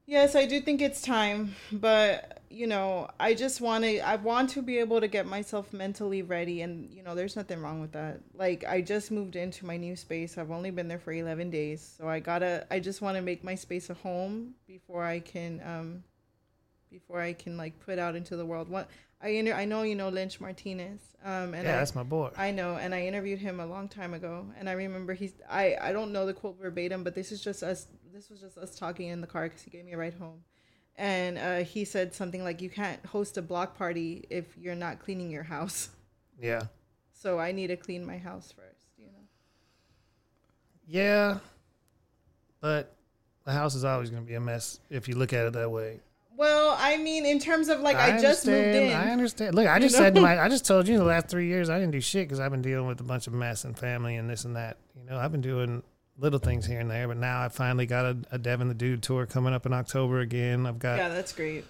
yes, I do think it's time. But you know, I just want to. I want to be able to get myself mentally ready, and you know, there's nothing wrong with that. Like I just moved into my new space. I've only been there for 11 days, so I gotta. I just want to make my space a home before I can. um Before I can like put out into the world. What I inter- I know you know Lynch Martinez. Um, and yeah, I, that's my boy. I know, and I interviewed him a long time ago, and I remember he's. I I don't know the quote verbatim, but this is just us. This was just us talking in the car because he gave me a ride home, and uh, he said something like, "You can't host a block party if you're not cleaning your house." yeah. So I need to clean my house first, you know. Yeah. But the house is always going to be a mess if you look at it that way. Well, I mean, in terms of like, I, just moved in. I understand. Look, I You just know? said my, [laughs] I just told you in the last three years I didn't do shit because I've been dealing with a bunch of mess and family and this and that. You know, I've been doing little things here and there. But now I finally got a, a Devin the Dude tour coming up in October again. I've got Yeah, that's great.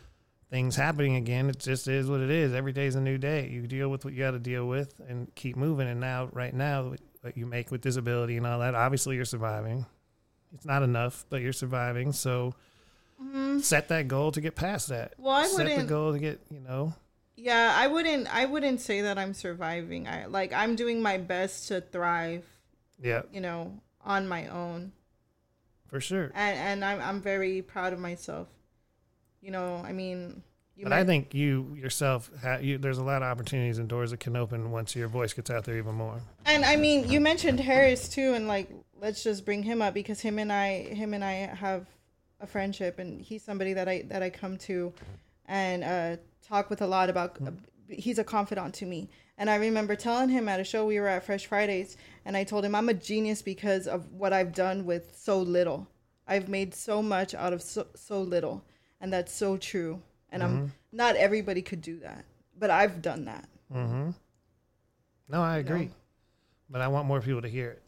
things happening again. It just is what it is. Every day's a new day. You deal with what you got to deal with and keep moving. And now, right now, what you make with disability and all that, obviously you're surviving. It's not enough, but you're surviving. So set that goal to get past that. Mm-hmm. Well, I set the wouldn't- goal to get, you know, Yeah, I wouldn't. I wouldn't say that I'm surviving. I like I'm doing my best to thrive. yeah, You know, on my own, for sure. and and I'm I'm very proud of myself. You know, I mean, you But might- I think you yourself, ha- you, there's a lot of opportunities and doors that can open once your voice gets out there even more. And I mean, you mentioned Harris too, and like, let's just bring him up because him and I, him and I have a friendship, and he's somebody that I that I come to, and uh, talk with a lot about. He's a confidant to me, and I remember telling him at a show we were at Fresh Fridays, and I told him I'm a genius because of what I've done with so little. I've made so much out of so so little, and that's so true. And I'm not everybody could do that, but I've done that. Mm-hmm. No, I agree. But I want more people to hear it.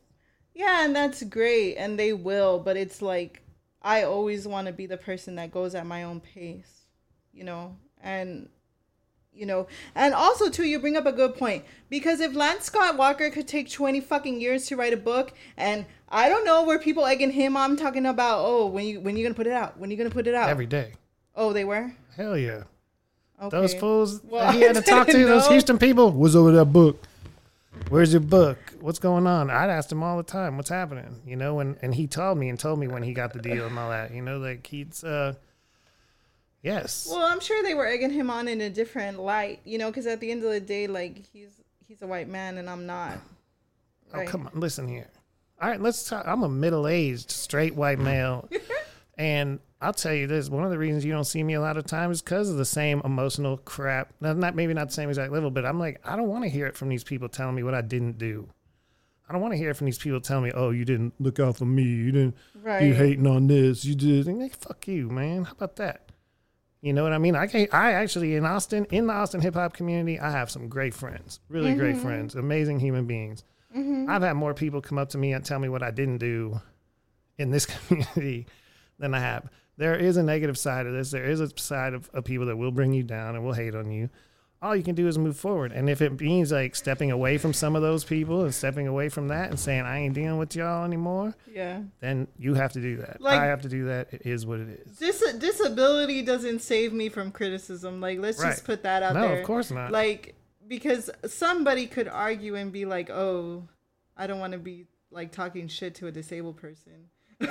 Yeah, and that's great, and they will, but it's like I always want to be the person that goes at my own pace, you know, and you know, and also too, you bring up a good point because if Lance Scott Walker could take twenty fucking years to write a book, and I don't know where people egging him, I'm talking about, oh, when you when you gonna put it out? When you gonna put it out? Every day. oh, they were. Hell yeah. Okay. Those fools Well, that he had to [laughs] talk to, didn't those. Houston people, what's over that book? Where's your book? What's going on? I'd ask him all the time, what's happening? You know, and, and he told me and told me when he got the deal and all that. You know, like he's uh yes. Well, I'm sure they were egging him on in a different light, you know, because at the end of the day, like he's he's a white man and I'm not. Oh, come on, listen here. All right, let's talk. I'm a middle aged, straight white male. [laughs] and I'll tell you this one of the reasons you don't see me a lot of times is because of the same emotional crap. Now, not maybe not the same exact level, but I'm like, I don't want to hear it from these people telling me what I didn't do. I don't want to hear it from these people telling me, oh, you didn't look out for me. You didn't, Right. you hating on this. You did. And like, fuck you, man. How about that? You know what I mean? I can I actually in Austin, in the Austin hip hop community, I have some great friends, really great mm-hmm. friends, amazing human beings. Mm-hmm. I've had more people come up to me and tell me what I didn't do in this [laughs] community than I have. There is a negative side of this. There is a side of, of people that will bring you down and will hate on you. All you can do is move forward. And if it means like stepping away from some of those people and stepping away from that and saying, I ain't dealing with y'all anymore, Yeah. then you have to do that. Like- I have to do that. It is what it is. Dis- disability doesn't save me from criticism. Like, let's Right. just put that out No, there. of course not. Like, because somebody could argue and be like, "Oh, I don't want to be like talking shit to a disabled person." [laughs]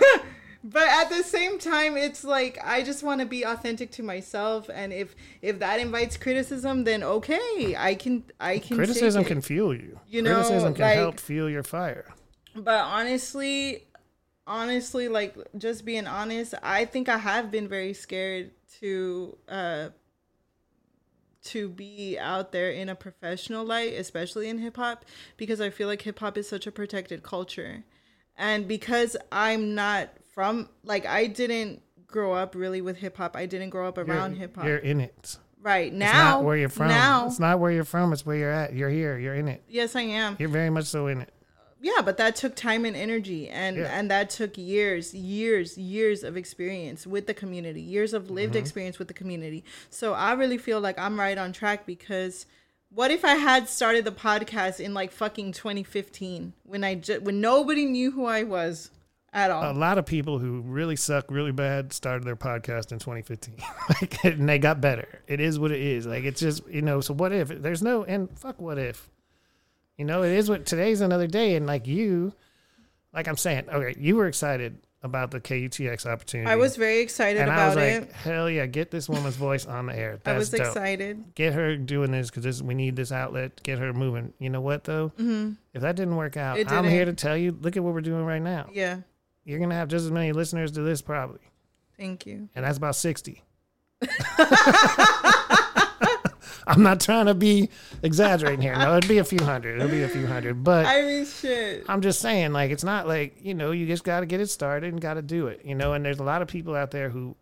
but at the same time, it's like I just want to be authentic to myself, and if if that invites criticism, then okay, I can I can. Criticism can fuel you. You know, Criticism can like- help fuel your fire. But honestly, honestly, like just being honest, I think I have been very scared to uh to be out there in a professional light, especially in hip hop, because I feel like hip hop is such a protected culture. And because I'm not from like I didn't grow up really with hip hop. I didn't grow up around hip hop. You're in it. Right. now, It's not where you're from. Now It's not where you're from. It's where you're at. You're here. You're in it. yes I am. You're very much so in it. yeah but that took time and energy and Yeah. and that took years years years of experience with the community years of lived Mm-hmm. experience with the community so i really feel like i'm right on track because what if i had started the podcast in like fucking 2015 when i just when nobody knew who i was at all A lot of people who really suck really bad started their podcast in 2015. [laughs] like, and they got better. It is what it is. Like it's just you know. So what if there's no and fuck what if? You know, it is what today's another day. And like you, like I'm saying, okay, you were excited about the KUTX opportunity. i was very excited and I about was it hell yeah, get this woman's voice on the air. That's i was dope. excited Get her doing this because we need this outlet. Get her moving. You know what though? Mm-hmm. If that didn't work out, It I'm here to tell you. Look at what we're doing right now. yeah You're gonna have just as many listeners to this probably, thank you and that's about sixty. [laughs] I'm not trying to be exaggerating here. No, it'd be a few hundred. It'll be a few hundred, but i mean shit I'm just saying, like, it's not like, you know, you just got to get it started and got to do it, you know, and there's a lot of people out there who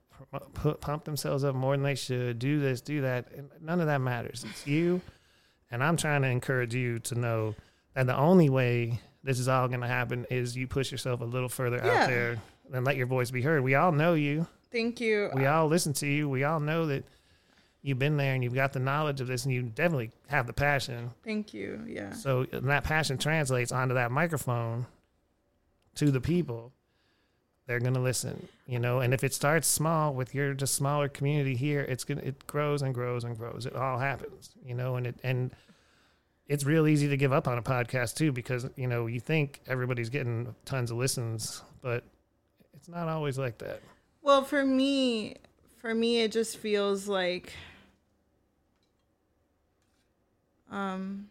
pump themselves up more than they should, do this, do that. And none of that matters. It's you. And I'm trying to encourage you to know that the only way this is all going to happen is you push yourself a little further Yeah. out there and let your voice be heard. We all know you. Thank you. We all listen to you. We all know that you've been there and you've got the knowledge of this and you definitely have the passion. Thank you. Yeah. So and that passion translates onto that microphone to the people. They're gonna listen, you know. And if it starts small with your just smaller community here, it's gonna it grows and grows and grows. It all happens, you know. And it and it's real easy to give up on a podcast too because you know you think everybody's getting tons of listens, but it's not always like that. Well, for me, for me, it just feels like, um,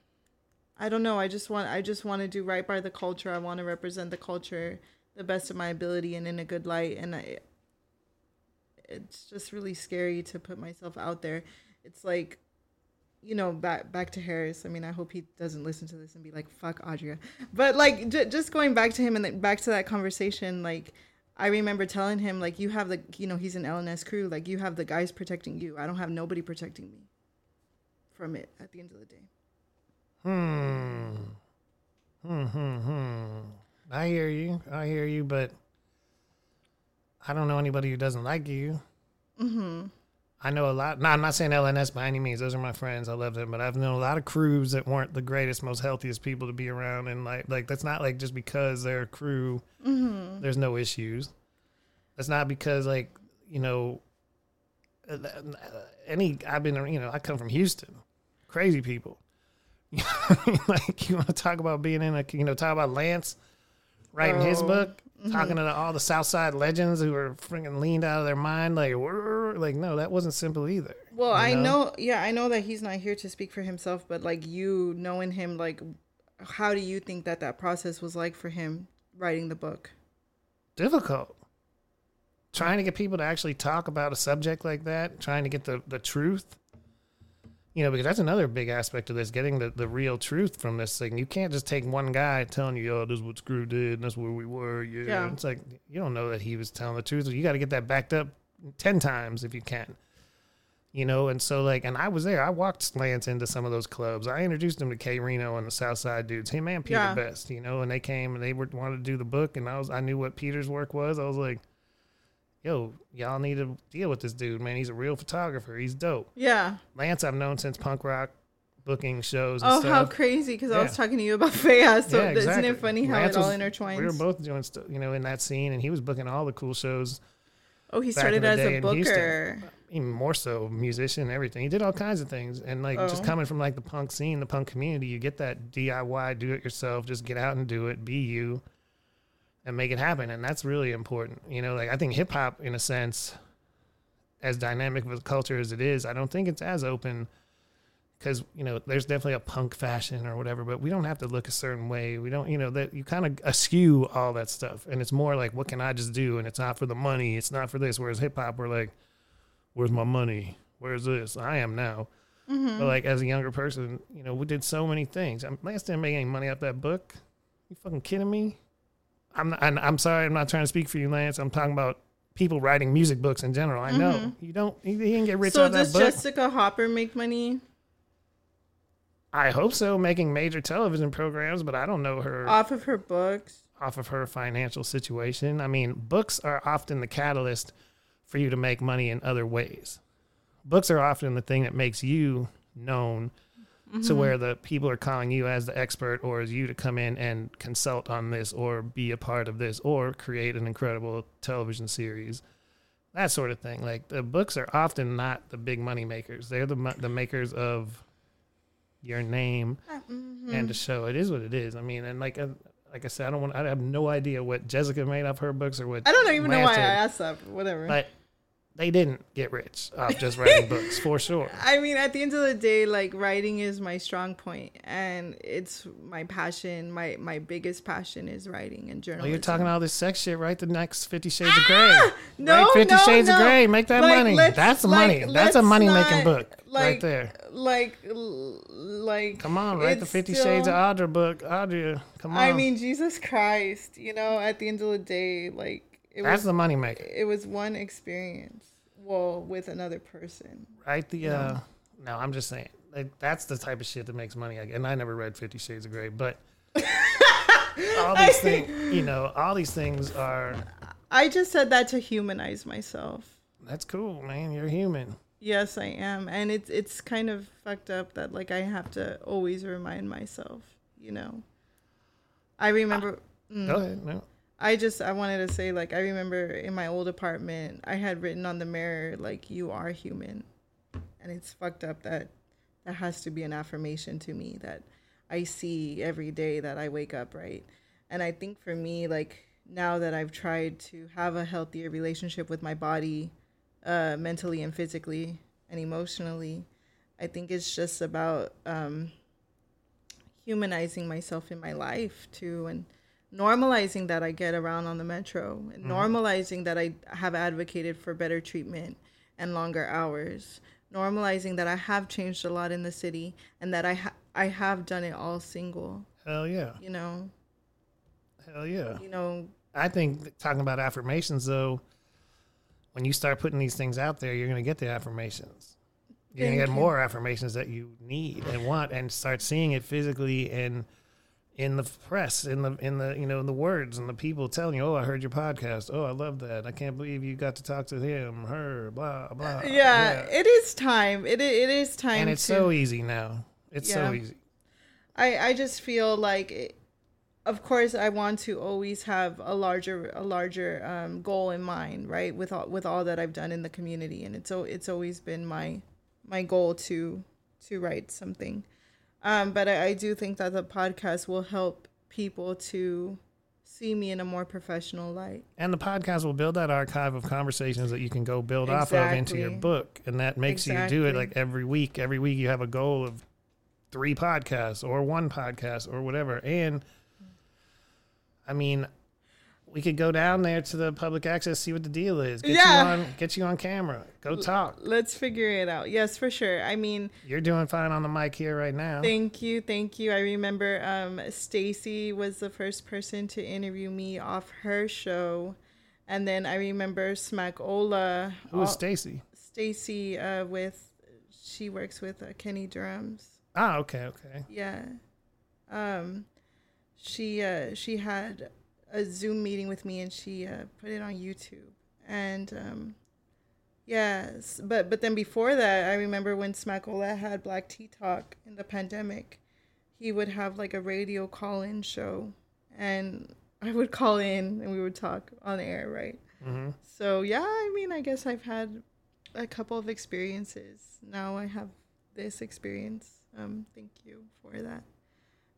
I don't know. I just want, I just want to do right by the culture. I want to represent the culture the best of my ability and in a good light. And I, it's just really scary to put myself out there. It's like, you know, back back to Harris. I mean, I hope he doesn't listen to this and be like, "Fuck Audrea." But like, j- just going back to him and then back to that conversation, like. I remember telling him like you have the you know he's an LNS crew like you have the guys protecting you. I don't have nobody protecting me from it at the end of the day. Hmm. Hmm. Hmm. Hmm. I hear you. I hear you, but I don't know anybody who doesn't like you. Mm-hmm. I know a lot. No, I'm not saying LNS by any means. Those are my friends. I love them, but I've known a lot of crews that weren't the greatest, most healthiest people to be around, and like, like that's not like just because they're a crew, Mm-hmm. there's no issues. That's not because like you know, uh, any. I've been, you know, I come from Houston, crazy people. [laughs] like you want to talk about being in a, you know, talk about Lance writing his Oh, book, talking to all the Southside legends who were freaking leaned out of their mind, like, like no, that wasn't simple either. Well, you I know, yeah, I know that he's not here to speak for himself, but like you knowing him, like, how do you think that that process was like for him writing the book? difficult. Trying to get people to actually talk about a subject like that, trying to get the, the truth. You know, because that's another big aspect of this, getting the, the real truth from this thing. You can't just take one guy telling you, oh, this is what Screw did, and that's where we were. Yeah. Yeah. It's like, you don't know that he was telling the truth. You got to get that backed up 10 times if you can. You know, and so like, and I was there. I walked Lance into some of those clubs. I introduced him to K-Rino and the Southside dudes, him and Peter Yeah. Beste. You know, and they came and they were wanted to do the book, and I was I knew what Peter's work was. I was like, yo, y'all need to deal with this dude, man. He's a real photographer. He's dope. Yeah. Lance, I've known since punk rock booking shows. And Oh, stuff. how crazy! Because I was talking to you about [laughs] Fea, so Yeah, isn't it funny how Lance it all was- intertwines? We were both doing stuff, you know, in that scene, and he was booking all the cool shows. oh, he started as a booker. Even more so, musician, everything. He did all kinds of things, and like just Oh. coming from like the punk scene, the punk community, you get that DIY, do it yourself, just get out and do it, be you, and make it happen, and that's really important. You know, like I think hip hop, in a sense, as dynamic of a culture as it is, I don't think it's as open because you know there's definitely a punk fashion or whatever, but we don't have to look a certain way. We don't, you know, that you kind of eschew all that stuff, and it's more like, what can I just do? And it's not for the money, it's not for this. Whereas hip hop, we're like, where's my money? Where's this? I am now. Mm-hmm. But like as a younger person, you know, we did so many things. I'm, last didn't make any money off that book. You fucking kidding me? I'm not, and I'm sorry, I'm not trying to speak for you, Lance. I'm talking about people writing music books in general. I know mm-hmm. you don't. He, he didn't get rich so does. Jessica Hopper make money I hope so, making major television programs, but I don't know her off of her books? off of her financial situation. I mean, books are often the catalyst for you to make money in other ways. Books are often the thing that makes you known to mm-hmm. where the people are calling you as the expert or as you to come in and consult on this or be a part of this or create an incredible television series. That sort of thing. Like the books are often not the big money makers. They're the the makers of your name uh, mm-hmm. and the show. It is what it is. I mean, and like uh, like I said, I don't want. I have no idea what Jessica made off her books or what I don't even know why I asked that. Whatever. But they didn't get rich off just writing books for sure. [laughs] I mean, at the end of the day, like writing is my strong point, and it's my passion. My my biggest passion is writing and oh, journalism. Well, you're talking all this sex shit. right? the next Fifty Shades of ah! Grey. no, Write Fifty no, Shades no. of Grey. Make that Like, money. That's the like, money. That's a money making not, book right there. Like, like. Come on, write the Fifty still- Shades of Audrea book. Audrea, come on. I mean, Jesus Christ! You know, at the end of the day, like it that's was the money maker. it was one experience. Well, with another person. Right. the. uh No, I'm just saying. Like that's the type of shit that makes money. And I never read Fifty Shades of Grey, but [laughs] all these things, you know, all these things are. I just said that to humanize myself. That's cool, man. You're human. Yes, I am, and it's it's kind of fucked up that like I have to always remind myself. You know, I remember. Mm, Go ahead. No. I just I wanted to say like I remember in my old apartment I had written on the mirror like you are human, and it's fucked up that that has to be an affirmation to me that I see every day that I wake up right, and I think for me like now that I've tried to have a healthier relationship with my body uh, mentally and physically and emotionally. I think it's just about um, humanizing myself in my life too and normalizing that I get around on the metro mm-hmm. normalizing that I have advocated for better treatment and longer hours. Normalizing that I have changed a lot in the city and that I ha- I have done it all single. Hell yeah. You know. Hell yeah. You know. I think talking about affirmations though, when you start putting these things out there, you're going to get the affirmations. You're going to get you. more affirmations that you need and want, and start seeing it physically in in the press, in the in the you know in the words and the people telling you, "Oh, I heard your podcast. Oh, I love that. I can't believe you got to talk to him, her, blah blah." Yeah, yeah. it is time. It it is time. And it's to, so easy now. It's yeah. so easy. I I just feel like. It, of course i want to always have a larger a larger um, goal in mind right with all with all that i've done in the community and it's it's always been my my goal to to write something um, but I, I do think that the podcast will help people to see me in a more professional light. And the podcast will build that archive of conversations that you can go build exactly. off of into your book. And that makes exactly. you do it like every week. Every week you have a goal of three podcasts or one podcast or whatever. And I mean, we could go down there to the public access, see what the deal is. Get yeah. you on get you on camera. Go talk. Let's figure it out. Yes, for sure. I mean You're doing fine on the mic here right now. Thank you, thank you. I remember um Stacy was the first person to interview me off her show. And then I remember Smack Ola. Who was Stacy? Stacy uh with she works with uh, Kenny Drums. Ah, okay, okay. Yeah. Um she uh, she had a Zoom meeting with me and she uh, put it on YouTube. And um, yes, but but then before that, I remember when Smackola had Black Tea Talk in the pandemic, he would have like a radio call-in show, and I would call in and we would talk on air, right? Mm-hmm. So yeah, I mean, I guess I've had a couple of experiences. Now I have this experience. Um, thank you for that.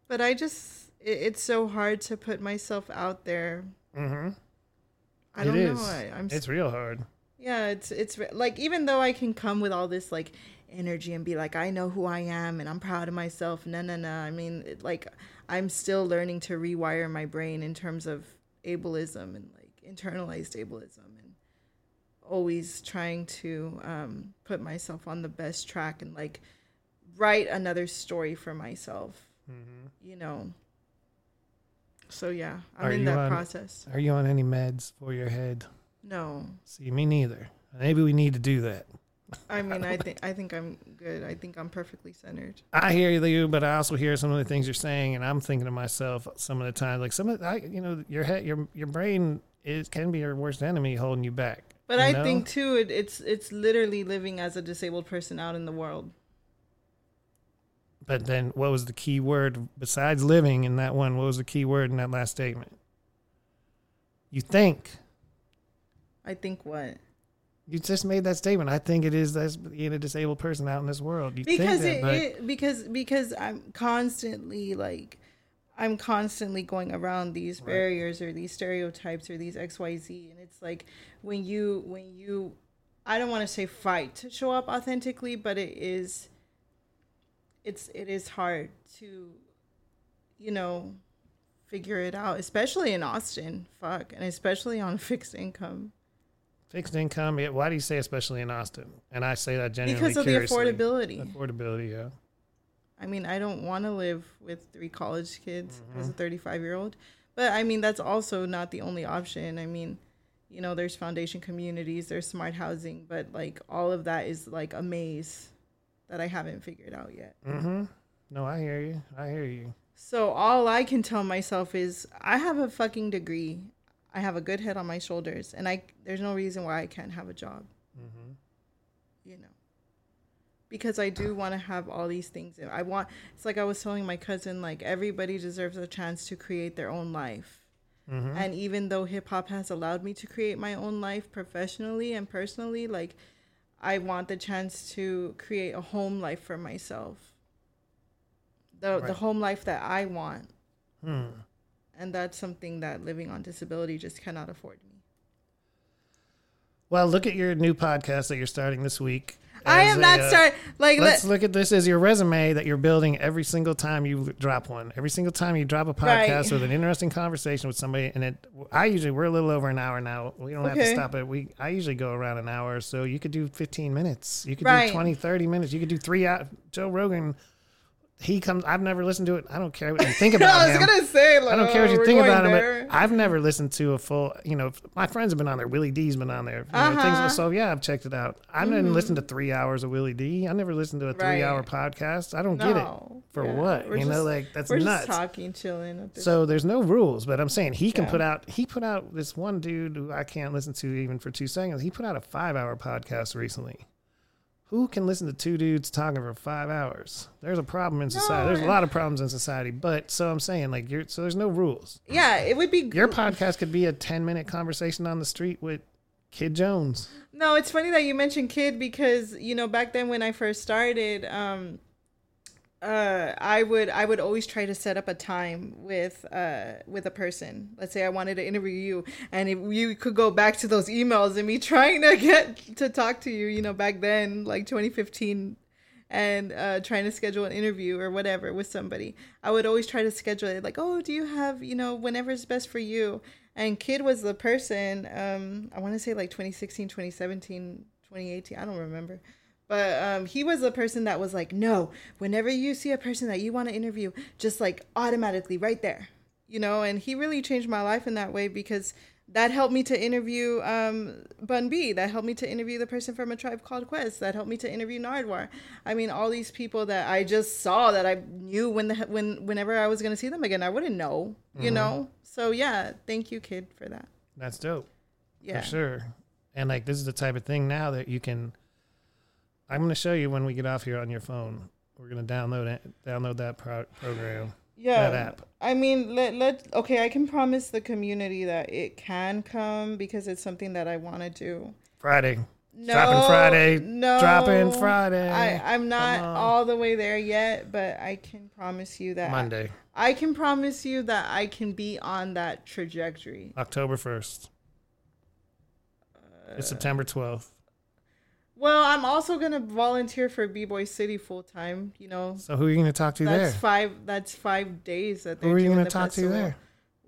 But I just, it, it's so hard to put myself out there. Mm-hmm. I don't know. I, am It's real hard. Yeah, it's it's like even though I can come with all this like energy and be like I know who I am and I'm proud of myself. No, no, no. I mean, it, like I'm still learning to rewire my brain in terms of ableism and like internalized ableism and always trying to um, put myself on the best track and like write another story for myself Mm-hmm. You know. So yeah, I'm are in that on, process. Are you on any meds for your head? No. See, me neither. Maybe we need to do that. I mean, I [laughs] think I think I'm good. I think I'm perfectly centered. I hear you, but I also hear some of the things you're saying, and I'm thinking to myself some of the time, like some of, I, you know, your head, your your brain is can be your worst enemy, holding you back. But I know? think too, it, it's it's literally living as a disabled person out in the world. But then, what was the key word besides living in that one? What was the key word in that last statement? You think. I think what? You just made that statement. I think it is as being a disabled person out in this world. You because that, it, it, because because I'm constantly like I'm constantly going around these right. barriers or these stereotypes or these XYZ and it's like when you when you I don't want to say fight to show up authentically, but it is it's it is hard to you know figure it out especially in austin. Fuck. And especially on [laughs] fixed income. Fixed income yeah, why do you say especially in austin? And i say that genuinely because of curiously. the affordability. Affordability yeah. I mean i don't want to live with three college kids mm-hmm. as a 35 year old but i mean that's also not the only option. I mean you know there's foundation communities there's smart housing but like all of that is like a maze that I haven't figured out yet. Mm-hmm. No, I hear you. I hear you. So all I can tell myself is I have a fucking degree. I have a good head on my shoulders, and I there's no reason why I can't have a job. Mm-hmm. You know, because I do want to have all these things. I want. It's like I was telling my cousin, like everybody deserves a chance to create their own life. Mm-hmm. And even though hip hop has allowed me to create my own life professionally and personally, like I want the chance to create a home life for myself. The the home life that I want. Hmm. And that's something that living on disability just cannot afford me. Well, look at your new podcast that you're starting this week. I am a, not uh, start like Let's let, look at this as your resume that you're building every single time you drop one. Every single time you drop a podcast Right. with an interesting conversation with somebody, and it. I usually we're a little over an hour now. We don't have to stop it. We I usually go around an hour, so you could do 15 minutes. You could Right. do 20, 30 minutes. You could do three. Joe Rogan, he comes. I've never listened to it. I don't care what you [laughs] think about it. I was him. gonna say like I don't care what you think about him. But I've never listened to a full. You know, my friends have been on there. Willie D's been on there. You Uh-huh. Mm-hmm. things, so yeah, I've checked it out. I didn't listen to three hours of Willie D. I never listened to a Right. three-hour podcast. I don't get it. For Yeah. what? We're You know, like that's we're nuts. just talking, chilling. So there's no rules, but I'm saying he can Yeah. put out. He put out this one dude who I can't listen to even for two seconds. He put out a five-hour podcast recently. Who can listen to two dudes talking for five hours? There's a problem in society. There's a lot of problems in society, but so I'm saying like you're so there's no rules. yeah, it would be Your podcast could be a 10 minute conversation on the street with Kid Jones. No, it's funny that you mentioned kid because you know back then when I first started, um, uh, I would I would always try to set up a time with uh with a person. Let's say I wanted to interview you, and if you could go back to those emails and me [laughs] trying to get to talk to you, you know, back then like 2015 and uh, trying to schedule an interview or whatever with somebody. I would always try to schedule it like, oh, do you have, you know, whenever's best for you. And Kid was the person, um, I want to say like 2016, 2017, 2018, I don't remember. But um, he was a person that was like, no, whenever you see a person that you want to interview, just like automatically right there, you know. And he really changed my life in that way because that helped me to interview um, Bun B. That helped me to interview the person from a tribe called Quest. That helped me to interview Nardwuar. I mean, all these people that I just saw that I knew when the when whenever I was gonna see them again, I wouldn't know, you know. So yeah, thank you, kid, for that. That's dope Yeah, for sure. And like this is the type of thing now that you can. I'm going to show you when we get off here on your phone. We're going to download it, download that pro- program, yeah. that app. I mean, let let okay. I can promise the community that it can come because it's something that I want to do. Friday. No, Dropping Friday. No, Dropping Friday. I I'm not all the way there yet, but I can promise you that Monday, I can promise you that I can be on that trajectory. October 1st. it's uh, September 12th. Well, I'm also gonna volunteer for B Boy City full time. You know, So who are you going to talk to that's there? five. That's five days that they're Who are you gonna talk to there?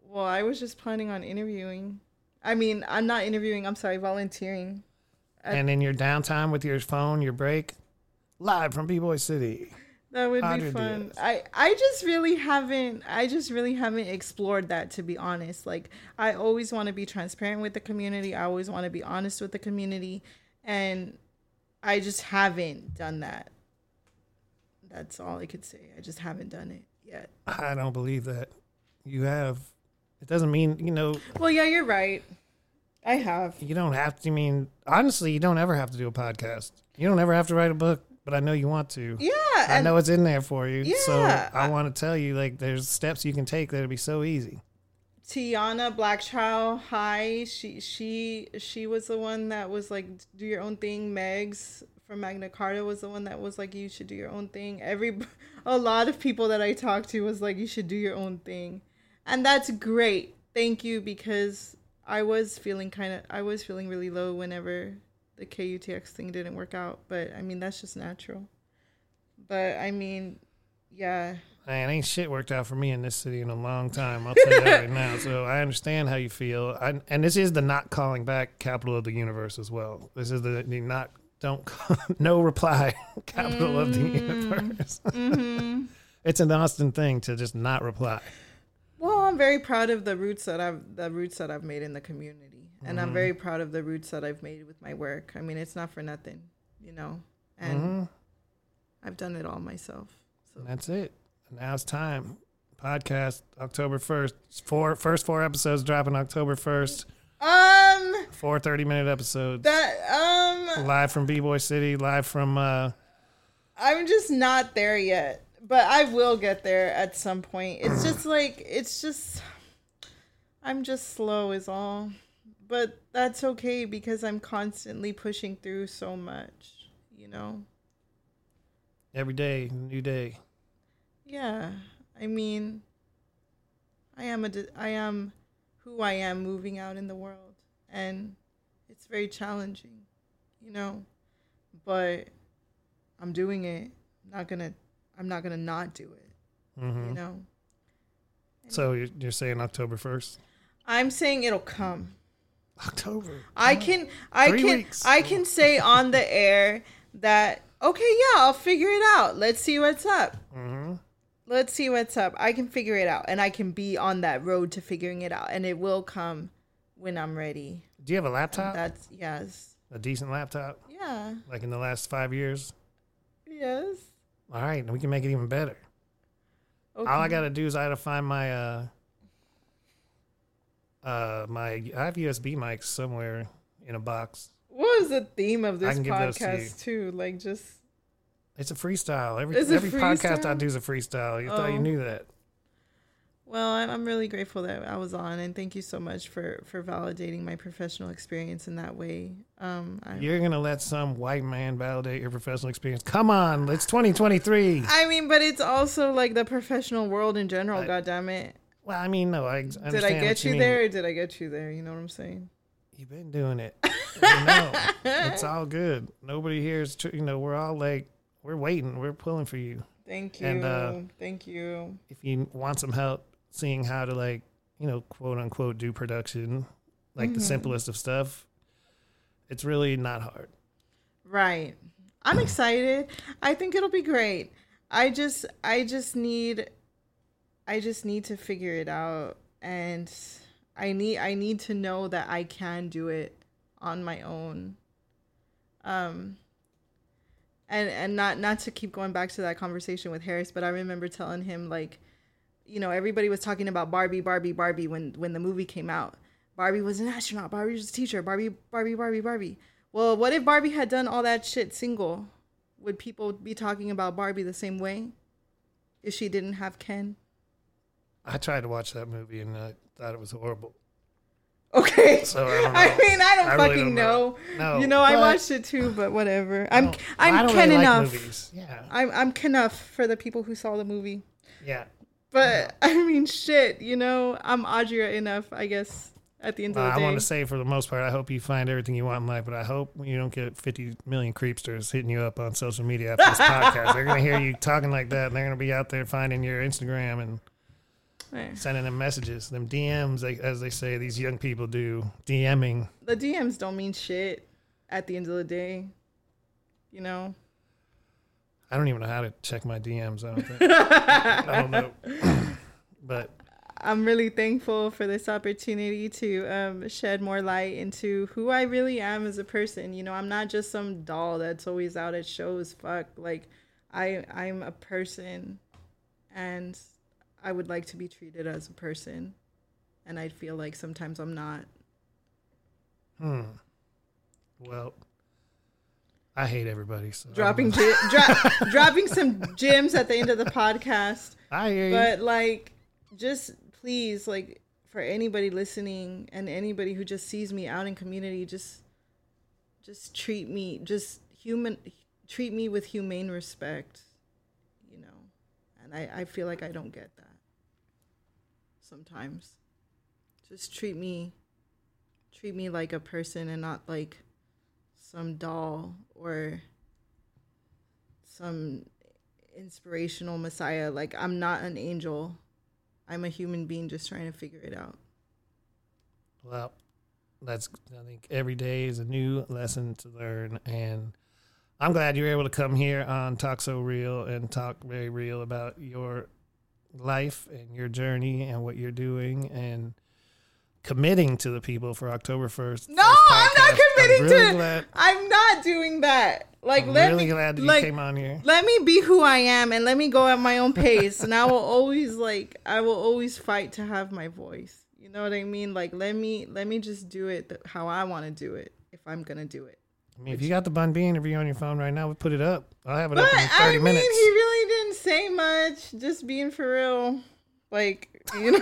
Well, I was just planning on interviewing. I mean, I'm not interviewing. I'm sorry, volunteering. And in your downtime with your phone, your break, live from B Boy City. That would be fun. Diaz. I I just really haven't I just really haven't explored that to be honest. Like I always want to be transparent with the community. I always want to be honest with the community and I just haven't done that. That's all I could say. I just haven't done it yet. I don't believe that you have. It doesn't mean you know Well, yeah, you're right. I have. you don't have to. I mean, honestly, you don't ever have to do a podcast. You don't ever have to write a book, but I know you want to. Yeah, I know it's in there for you. so Yeah, I, I- want to tell you, like, there's steps you can take that'll be so easy. Tiana Blackchild, hi. She she she was the one that was like do your own thing. Megs from Magna Carda was the one that was like you should do your own thing. Every [laughs] a lot of people that I talked to was like you should do your own thing. And that's great. Thank you because I was feeling kind of I was feeling really low whenever the KUTX thing didn't work out, but I mean that's just natural. But I mean, yeah. Man, ain't shit worked out for me in this city in a long time. I'll tell you that right now. So I understand how you feel. I, and this is the not calling back capital of the universe as well. This is the, the not don't call, [laughs] no reply [laughs] capital of the universe. [laughs] Mm-hmm. it's an Austin thing to just not reply. Well, I'm very proud of the roots that I've the roots that I've made in the community, and I'm Mhm. very proud of the roots that I've made with my work. I mean, it's not for nothing, you know, and Mhm. I've done it all myself. So That's it. Now it's time. Podcast October first. Four first four episodes dropping October first. Um, Four 30 minute episodes. that um, live from B Boy City, live from uh I'm just not there yet, but I will get there at some point. It's just [clears throat] like it's just I'm just slow is all. But that's okay because I'm constantly pushing through so much, you know. every day, new day. Yeah. I mean I am a I am who I am moving out in the world and it's very challenging, you know. But I'm doing it. I'm not going to I'm not going to not do it, hmm you know. So you're, you're saying October first? I'm saying it'll come. October. I can I Three can weeks. I can say on the air that okay, yeah, I'll figure it out. Let's see what's up. hmm Let's see what's up. I can figure it out and I can be on that road to figuring it out and it will come when I'm ready. Do you have a laptop? That's yes. a decent laptop? Yeah. Like in the last five years? Yes. All right, we can make it even better. Okay. All I gotta do is I gotta find my uh uh my I have USB mics somewhere in a box. what was the theme of this to podcast too? Like just It's a freestyle. Every Is it every podcast I do is a freestyle. You thought you Oh. knew that. Well, I'm, I'm really grateful that I was on, and thank you so much for for validating my professional experience in that way. Um, I, You're gonna let some white man validate your professional experience. Come on, it's 2023. I mean, but it's also like the professional world in general. God damn it! Well, I mean, no, I, I understand Did I what get you, mean. there? Or did I get you there? You know what I'm saying? You've been doing it. no, it's [laughs] all good. Nobody here is, tr- you know, we're all like, we're waiting, we're pulling for you. Thank you. And, uh, thank you. If you want some help seeing how to like, you know, quote unquote, do production, like the Mhm. simplest of stuff, it's really not hard. Right. I'm [clears throat] excited. I think it'll be great. I just I just need I just need to figure it out and I need I need to know that I can do it on my own. Um and and not not to keep going back to that conversation with Harris, but I remember telling him like you know, everybody was talking about Barbie, Barbie, Barbie when when the movie came out. Barbie was an astronaut, Barbie was a teacher, Barbie, Barbie, Barbie, Barbie. Well, what if Barbie had done all that shit single? Would people be talking about Barbie the same way? If she didn't have Ken? I tried to watch that movie and I thought it was horrible. Okay. So I. I mean, I don't I really fucking don't know. know. No, you know, I watched it too, but whatever. I'm I'm I Ken really enough. Like. Yeah, I'm I'm Ken enough for the people who saw the movie. yeah. But [laughs] I mean, shit. You know, I'm Audrea enough. I guess at the end Uh, of the I day. I want to say, for the most part, I hope you find everything you want in life, but I hope you don't get 50 million creepsters hitting you up on social media after this [laughs] podcast. They're going to hear you talking like that, and they're going to be out there finding your Instagram and Eh. sending them messages, them DMs, like- as they say these young people do, DMing. the DMs don't mean shit at the end of the day. You know. I don't even know how to check my DMs. I don't think. [laughs] I don't know. [clears throat] but I'm really thankful for this opportunity to um, shed more light into who I really am as a person. You know, I'm not just some doll that's always out at shows. Fuck, like I I'm a person, and I would like to be treated as a person, and I feel like sometimes I'm not. hmm. Well, I hate everybody. So Dropping ge- dro- [laughs] dropping some gems at the end of the podcast. I hear you. but like just please like for anybody listening and anybody who just sees me out in community just just treat me just human treat me with humane respect you know and i i feel like i don't get that sometimes just treat me treat me like a person and not like some doll or some inspirational messiah. Like I'm not an angel. I'm a human being just trying to figure it out. Well, that's I think every day is a new lesson to learn, and I'm glad you were able to come here on Talk So Real and talk very real about your life and your journey and what you're doing and committing to the people for October first. No, I'm not committing I'm really to. Glad, I'm not doing that. Like, I'm let really me, glad that like, you came on here. let me be who I am and let me go at my own pace. and I will [laughs] always like, I will always fight to have my voice. You know what I mean? Like, let me, let me just do it how I want to do it. If I'm gonna do it. I mean, if you got the Bun B interview on your phone right now, we put it up. I'll have it But up in 30 I mean, minutes. he really didn't say much. Just being for real, like you know.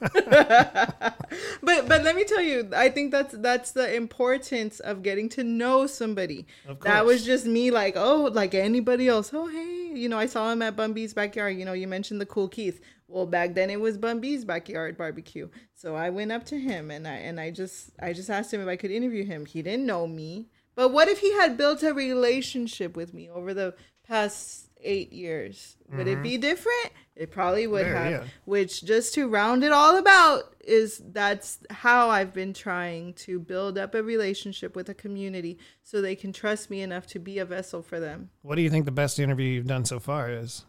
[laughs] but but let me tell you, I think that's that's the importance of getting to know somebody. Of That was just me, like oh, like anybody else. Oh hey, you know, I saw him at Bun B's backyard. You know, you mentioned the cool Keith. Well, back then it was Bun B's backyard barbecue. So I went up to him and I and I just I just asked him if I could interview him. He didn't know me. But what if he had built a relationship with me over the past eight years? Would it be mm-hmm. different? It probably would Very, have. yeah. Which just to round it all about is that's how I've been trying to build up a relationship with a community so they can trust me enough to be a vessel for them. What do you think the best interview you've done so far is?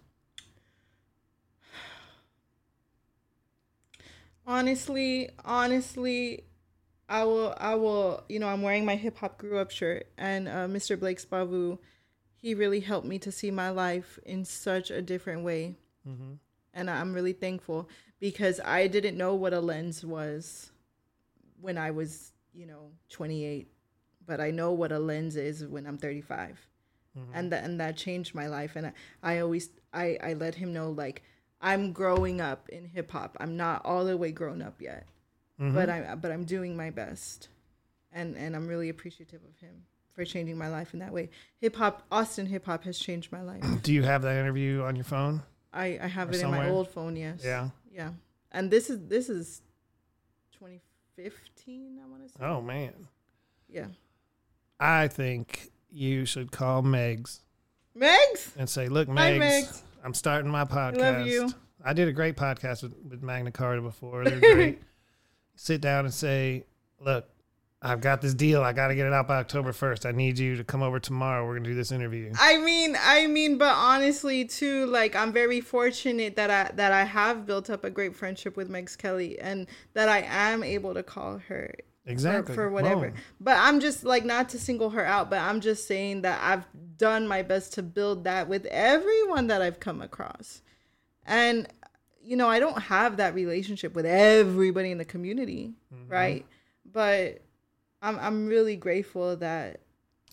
[sighs] honestly honestly i will i will you know i'm wearing my hip hop grew up shirt and uh, mr Blakes Bavu he really helped me to see my life in such a different way Mm-hmm. and i'm really thankful because i didn't know what a lens was when i was you know 28 but i know what a lens is when i'm 35 and that and that changed my life and I, I always I I let him know like I'm growing up in hip hop. I'm not all the way grown up yet. But mm-hmm. I uh, but I'm doing my best. And and I'm really appreciative of him for changing my life in that way. Hip hop Austin hip hop has changed my life. Do you have that interview on your phone? I I have Or it in my old phone, yes. Yeah. Yeah. And this is this is 2015, I want to say. Oh man, Yeah. I think you should call Megs Megs, and say, "Look, Hi, Megs, Megs. I'm starting my podcast. Love you. I did a great podcast with, with Magna Carda before. They're [laughs] great. Sit down and say, "Look, I've got this deal. I got to get it out by October 1st. I need you to come over tomorrow. We're gonna do this interview." I mean, I mean, but honestly, too, like I'm very fortunate that I that I have built up a great friendship with Megs Kelly, and that I am able to call her Exactly. for, for whatever. But I'm just like not to single her out, but I'm just saying that I've done my best to build that with everyone that I've come across, and you know, I don't have that relationship with everybody in the community, Mm-hmm. right? But I'm I'm really grateful that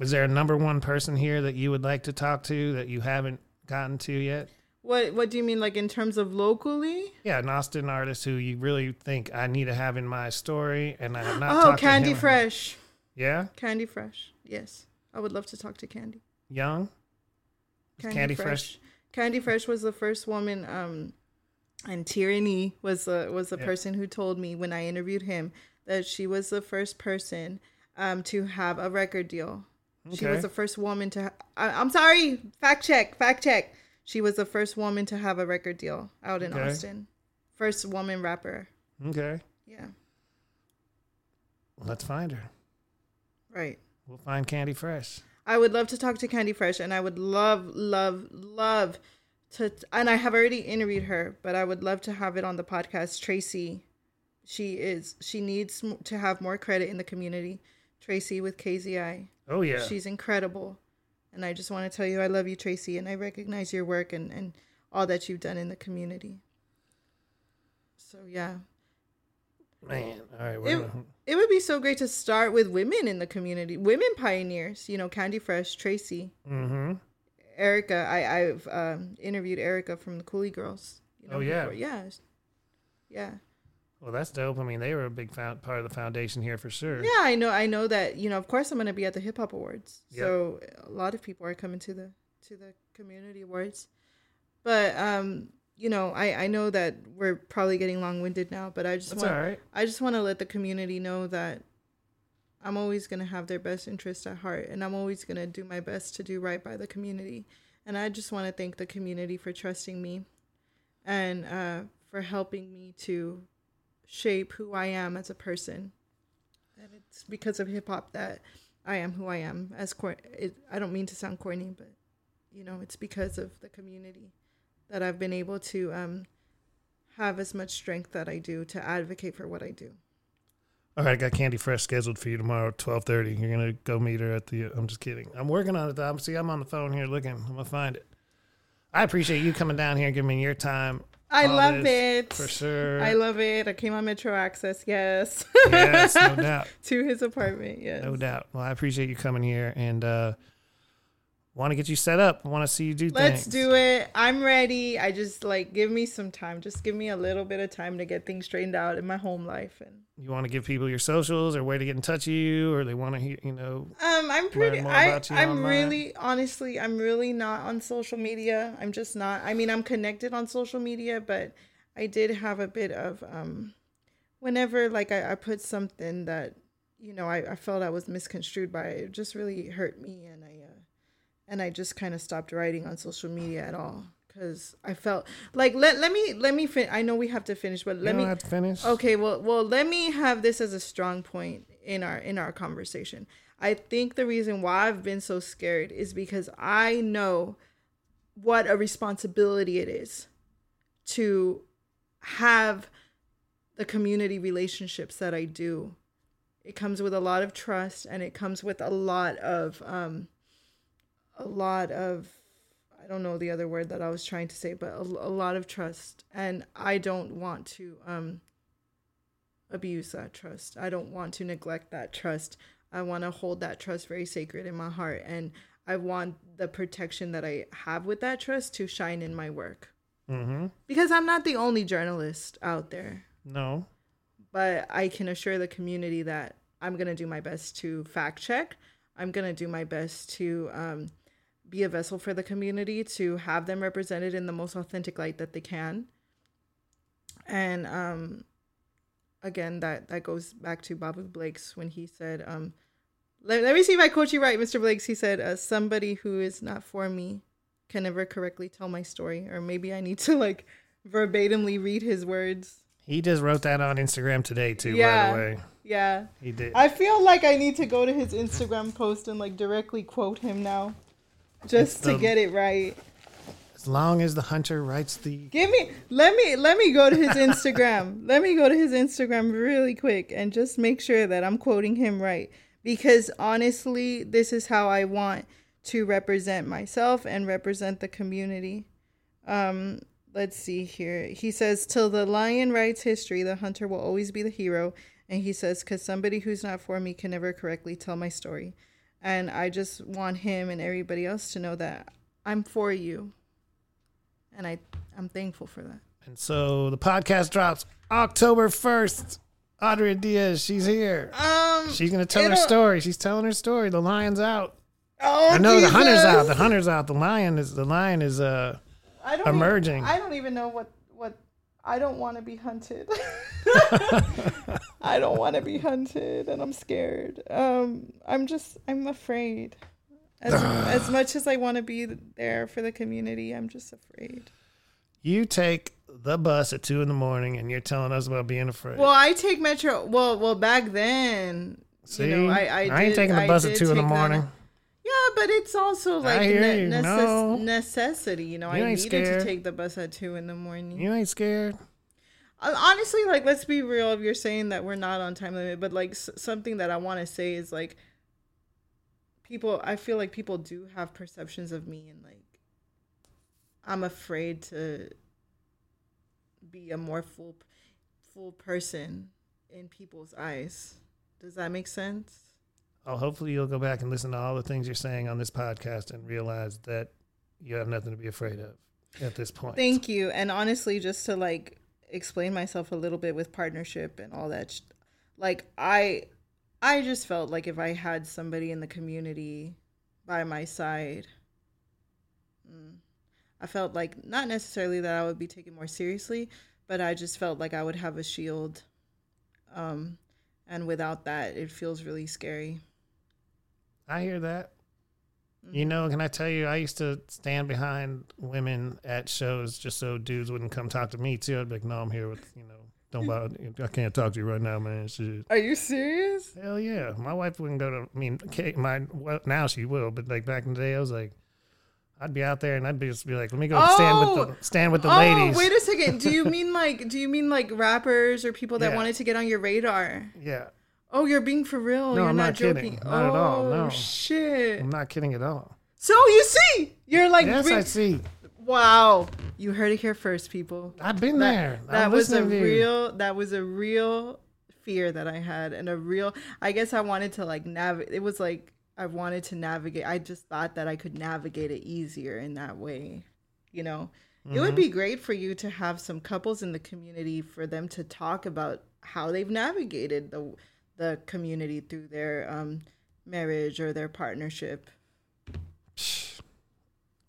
Is there a number one person here that you would like to talk to that you haven't gotten to yet? What What do you mean, like in terms of locally? Yeah, an Austin artist who you really think I need to have in my story, and I have not. Oh, talked to Candy. Fresh. Yeah, Candy Fresh. Yes, I would love to talk to Candy. young. Is Candy Fresh. Candy Fresh was the first woman. Um, and Tyranny was the was the Yeah. person who told me when I interviewed him that she was the first person um to have a record deal. She was the first woman to. Ha- I, I'm sorry. Fact check. Fact check. She was the first woman to have a record deal out in Okay. Austin. First woman rapper. Okay, Yeah. let's find her. Right. We'll find Candy Fresh. I would love to talk to Candy Fresh, and I would love, love, love to. And I have already interviewed her, but I would love to have it on the podcast. Tracy, she is. She needs to have more credit in the community. Tracy with KAZI, Oh yeah, she's incredible, and I just want to tell you I love you, Tracy, and I recognize your work and and all that you've done in the community. So yeah, man. All right, It- gonna, it would be so great to start with women in the community, women pioneers. You know, Candy Fresh, Tracy. mm-hmm. Erica, I, I've um, interviewed Erica from the Coolie Girls. You Oh, yeah. before. yeah, yeah, Well, that's dope. I mean, they were a big part of the foundation here for sure. yeah. I know, I know that. You know, of course, I'm going to be at the Hip Hop Awards, so a lot of people are coming to the to the community awards. But um, you know, I I know that we're probably getting long winded now, but I just want right. I just want to let the community know that I'm always going to have their best interest at heart and I'm always going to do my best to do right by the community. And I just want to thank the community for trusting me and uh, for helping me to shape who I am as a person. And it's because of hip hop that I am who I am. As cor- it, I don't mean to sound corny, but you know, it's because of the community that I've been able to um, have as much strength that I do to advocate for what I do. All right, I got Candy Fresh scheduled for you tomorrow at twelve thirty. You're gonna go meet her at the. I'm just kidding. I'm working on it. Though. See, I'm on the phone here looking. I'm gonna find it. I appreciate you coming down here and giving me your time. I love it. for sure. I love it. I came on Metro Access, yes. yes, no doubt, [laughs] to his apartment, yes. no doubt. Well, I appreciate you coming here and uh want to get you set up. I Want to see you do things. Let's things. do it. I'm ready. I just like give me some time. Just give me a little bit of time to get things straightened out in my home life and You want to give people your socials or way to get in touch with you, or they want to hear, you know, Um, I'm pretty. I, I'm online. really, honestly, I'm really not on social media. I'm just not. I mean, I'm connected on social media, but I did have a bit of um, whenever like I, I put something that you know I, I felt I was misconstrued by, it just really hurt me, and I and I just kind of stopped writing on social media at all because I felt like let let me let me fin- I know we have to finish, but you let don't me have to finish. Okay, well, well, let me have this as a strong point in our in our conversation. I think the reason why I've been so scared is because I know what a responsibility it is to have the community relationships that I do. It comes with a lot of trust and it comes with a lot of um a lot of I don't know the other word that I was trying to say, but a, a lot of trust. And I don't want to um, abuse that trust. I don't want to neglect that trust. I want to hold that trust very sacred in my heart. And I want the protection that I have with that trust to shine in my work. Mm-hmm. Because I'm not the only journalist out there, No. but I can assure the community that I'm going to do my best to fact check. I'm going to do my best to um, be a vessel for the community, to have them represented in the most authentic light that they can. And um, again, that, that goes back to Bavu Blakes when he said, um, let, let me see if I quote you right, Mr. Blakes. He said, uh, somebody who is not for me can never correctly tell my story. Or maybe I need to like verbatimly read his words. He just wrote that on Instagram today too. Yeah. By the way, Yeah. he did. I feel like I need to go to his Instagram post and like directly quote him now. Just to the- get it right. as long as the hunter writes the. Give me let me let me go to his Instagram. [laughs] let me go to his Instagram really quick and just make sure that I'm quoting him right. Because honestly, this is how I want to represent myself and represent the community. Um, let's see here. He says, Till the lion writes history, the hunter will always be the hero. And he says, Because somebody who's not for me can never correctly tell my story. And I just want him and everybody else to know that I'm for you. And I, I'm thankful for that. And so the podcast drops October first. Audrea Diaz, she's here. Um, She's gonna tell her story. She's telling her story. The lion's out. oh, I know the hunter's out. The hunter's out. The lion is the lion is uh I don't emerging. Even, I don't even know what what. I don't want to be hunted. [laughs] [laughs] I don't want to be hunted, and I'm scared. Um, I'm just I'm afraid. As, [sighs] as much as I want to be there for the community, I'm just afraid. you take the bus at two in the morning and you're telling us about being afraid. Well, I take Metro. Well, well, back then, See, you know, I I, ain't did- taking the bus at two in the that. morning. Yeah, but it's also like ne- necess- No. necessity. You know, You I needed scared. to take the bus at two in the morning. You ain't scared. Uh, honestly like let's be real if you're saying that we're not on time limit but like s- something that i want to say is like people i feel like people do have perceptions of me and like i'm afraid to be a more full full person in people's eyes does that make sense Oh, hopefully you'll go back and listen to all the things you're saying on this podcast and realize that you have nothing to be afraid of at this point. Thank you. And honestly, just to like explain myself a little bit with partnership and all that, like I, I just felt like if I had somebody in the community by my side, mm, I felt like not necessarily that I would be taken more seriously, but I just felt like I would have a shield. Um, and without that, it feels really scary. I hear that. You mm-hmm. know, can I tell you, I used to stand behind women at shows just so dudes wouldn't come talk to me too. I'd be like, no, I'm here with, you know, don't [laughs] bother. I can't talk to you right now, man. Shit. Are you serious? Hell yeah. My wife wouldn't go to, I mean, my, well, now she will, but like back in the day, I was like, I'd be out there and I'd be just be like, let me go stand with Oh! the, stand with the oh, ladies. wait a second. Do you [laughs] mean like do you mean like rappers or people that Yeah. wanted to get on your radar? yeah. Oh, you're being for real. No, you're I'm not, not joking. Not at all, Oh, no. shit. I'm not kidding at all. So you see, you're like, Yes, bring- I see. wow. You heard it here first, people. I've been That- there. That I'm was a listening to you. real. That was a real fear that I had, and a real. I guess I wanted to like navigate. It was like I wanted to navigate. I just thought that I could navigate it easier in that way. You know, it would Mm-hmm. be great for you to have some couples in the community for them to talk about how they've navigated the the community through their um, marriage or their partnership.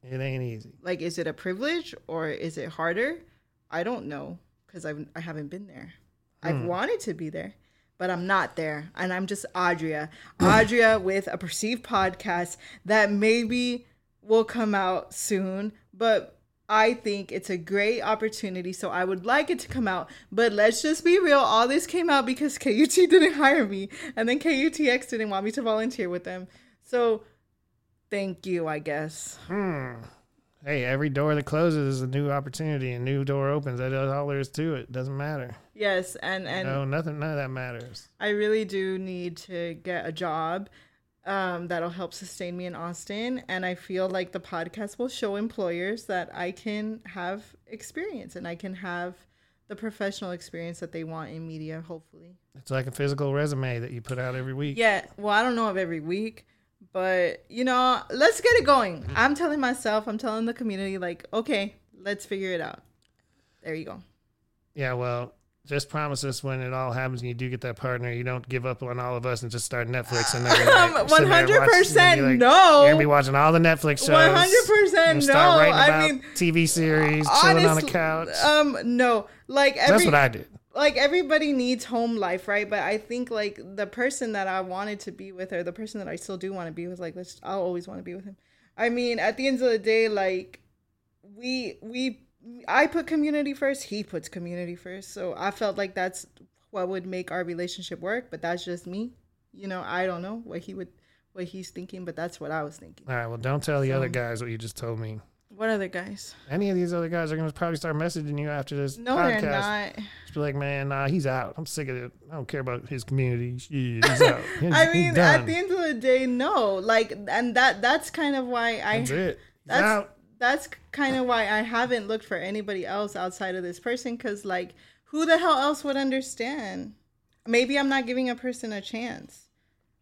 It ain't easy. Like, is it a privilege or is it harder? I don't know because I've I haven't been there. I've wanted to be there, but I'm not there, and I'm just Audrea, [clears throat] Audrea with a perceived podcast that maybe will come out soon, but. I think it's a great opportunity, so I would like it to come out. But let's just be real. All this came out because [laughs] KUT didn't hire me, and then KUTX didn't want me to volunteer with them. So, thank you, I guess. Hmm. Hey, every door that closes is a new opportunity, and new door opens. That's all there is to it. Doesn't matter. Yes, and and no, nothing. None of that matters. I really do need to get a job um, that'll help sustain me in Austin. And I feel like the podcast will show employers that I can have experience and I can have the professional experience that they want in media, hopefully. It's like a physical resume that you put out every week. Yeah, well, I don't know of every week, but you know, let's get it going. I'm telling myself, I'm telling the community, like, okay, let's figure it out. There you go. Yeah, well, just promise us when it all happens and you do get that partner, you don't give up on all of us and just start Netflix and every. [laughs] Sitting there watching- 100% you're gonna be no. You're gonna be watching all the Netflix shows. One hundred percent no. I mean, TV series, chilling on the couch. Um, no, like every, That's what I did. like everybody needs home life, right? But I think like the person that I wanted to be with, or the person that I still do want to be with, like let's, I'll always want to be with him. I mean, at the end of the day, like we we I put community first, he puts community first. So I felt like that's what would make our relationship work. But that's just me. You know, I don't know what he would what he's thinking, but that's what I was thinking. All right, well, don't tell the So- other guys what you just told me. What other guys? Any of these other guys are gonna probably start messaging you after this No, podcast. they're not. Just be like, man, nah, he's out. I'm sick of it. I don't care about his community. He's out. [laughs] He's, I mean, at the end of the day, no. Like, and that that's kind of why I That's it. He's that's out. That's kind of why I haven't looked for anybody else outside of this person because like who the hell else would understand? Maybe I'm not giving a person a chance,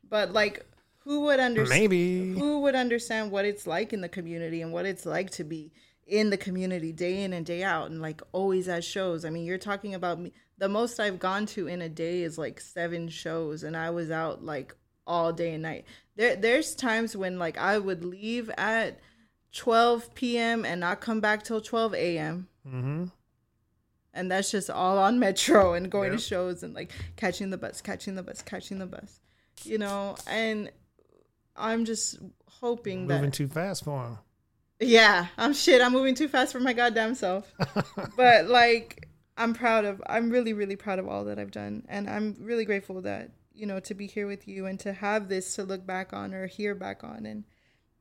but like who would understand? Maybe. Who would understand what it's like in the community and what it's like to be in the community day in and day out and like always at shows. I mean, you're talking about me. The most I've gone to in a day is like seven shows, and I was out like all day and night. There, there's times when like I would leave at 12 p.m. and not come back till 12 a.m. Mm-hmm. And that's just all on Metro and going Yep. to shows and like catching the bus, catching the bus, catching the bus. You know, and I'm just hoping that Moving too fast for him. yeah, I'm shit. I'm moving too fast for my goddamn self. [laughs] but like, I'm proud of. I'm really, really proud of all that I've done, and I'm really grateful that you know to be here with you and to have this to look back on or hear back on, and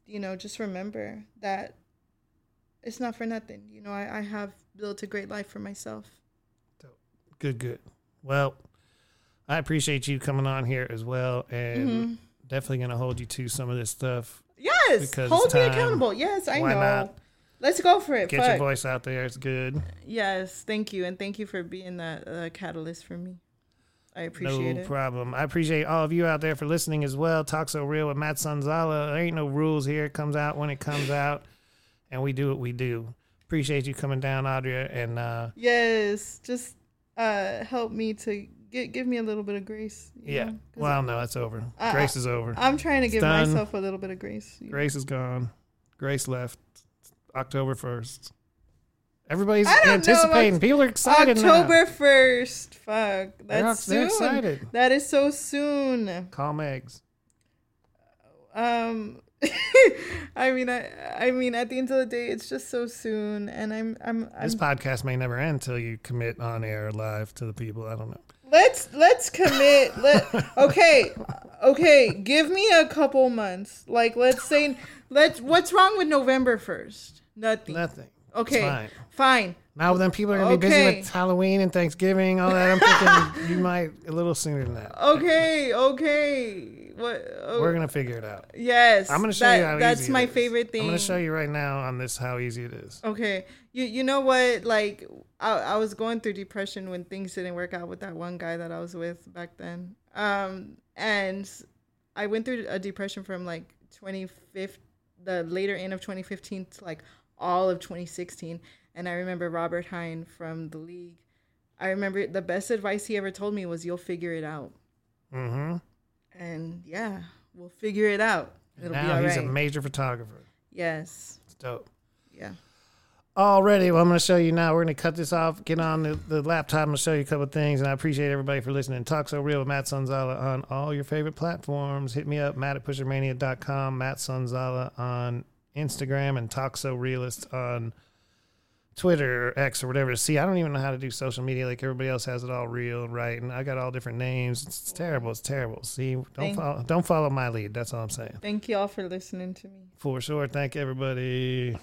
you know just remember that it's not for nothing. You know, I, I have built a great life for myself. Good, good. Well, I appreciate you coming on here as well, and Mm-hmm. definitely gonna hold you to some of this stuff. Yes, Because hold me accountable. Yes, I Why know. not? Let's go for it. Get your voice out there. It's good. Yes, thank you, and thank you for being that uh, catalyst for me. I appreciate no it. problem. I appreciate all of you out there for listening as well. Talk so real with Matt Sonzala. There ain't no rules here. It comes out when it comes out, and we do what we do. Appreciate you coming down, Audrea, and uh, Yes, just uh help me to get give me a little bit of grace. yeah. know, Well, no, that's over. I- Grace is over. I'm trying to give done. myself a little bit of grace. you know. Grace is gone. Grace left. October first. Everybody's I don't know anticipating. People are excited. October first. Fuck, They're, that's they're soon. excited. That is so soon. Call Megs. Um, [laughs] I mean, I, I mean, at the end of the day, it's just so soon, and I'm, I'm, I'm. This podcast may never end until you commit on air live to the people. I don't know. Let's let's commit. [laughs] Let okay, okay. Give me a couple months. Like, let's say, let's. What's wrong with November first? Nothing. Nothing. Okay. fine. Fine. Now then, people are gonna be busy with Halloween and Thanksgiving, all that. I'm thinking [laughs] you might a little sooner than that. Okay. Okay. What? oh, We're gonna figure it out. yes. I'm gonna show that- you how That's easy it my favorite thing. I'm gonna show you right now on this how easy it is. Okay. You you know what? Like I, I was going through depression when things didn't work out with that one guy that I was with back then. Um and I went through a depression from like 25 the later end of 2015 to like all of 2016 and I remember Robert Hine from the league. I remember the best advice he ever told me was you'll figure it out. Mm-hmm. And yeah, we'll figure it out. It'll be Now he's right. a major photographer. yes. It's dope. Yeah. Already, well, I'm going to show you now. We're going to cut this off, get on the, the laptop, I'm going to show you a couple of things. And I appreciate everybody for listening. Talk So Real with Matt Sonzala on all your favorite platforms. Hit me up, matt at pushermania.com, Matt Sonzala on Instagram, and Talk So Realist on Twitter or X or whatever. to See, I don't even know how to do social media like everybody else has it all real, right? And I got all different names. It's, it's terrible. It's terrible. See, don't Thank- follow, don't follow my lead. That's all I'm saying. Thank you all for listening to me. For sure. Thank everybody.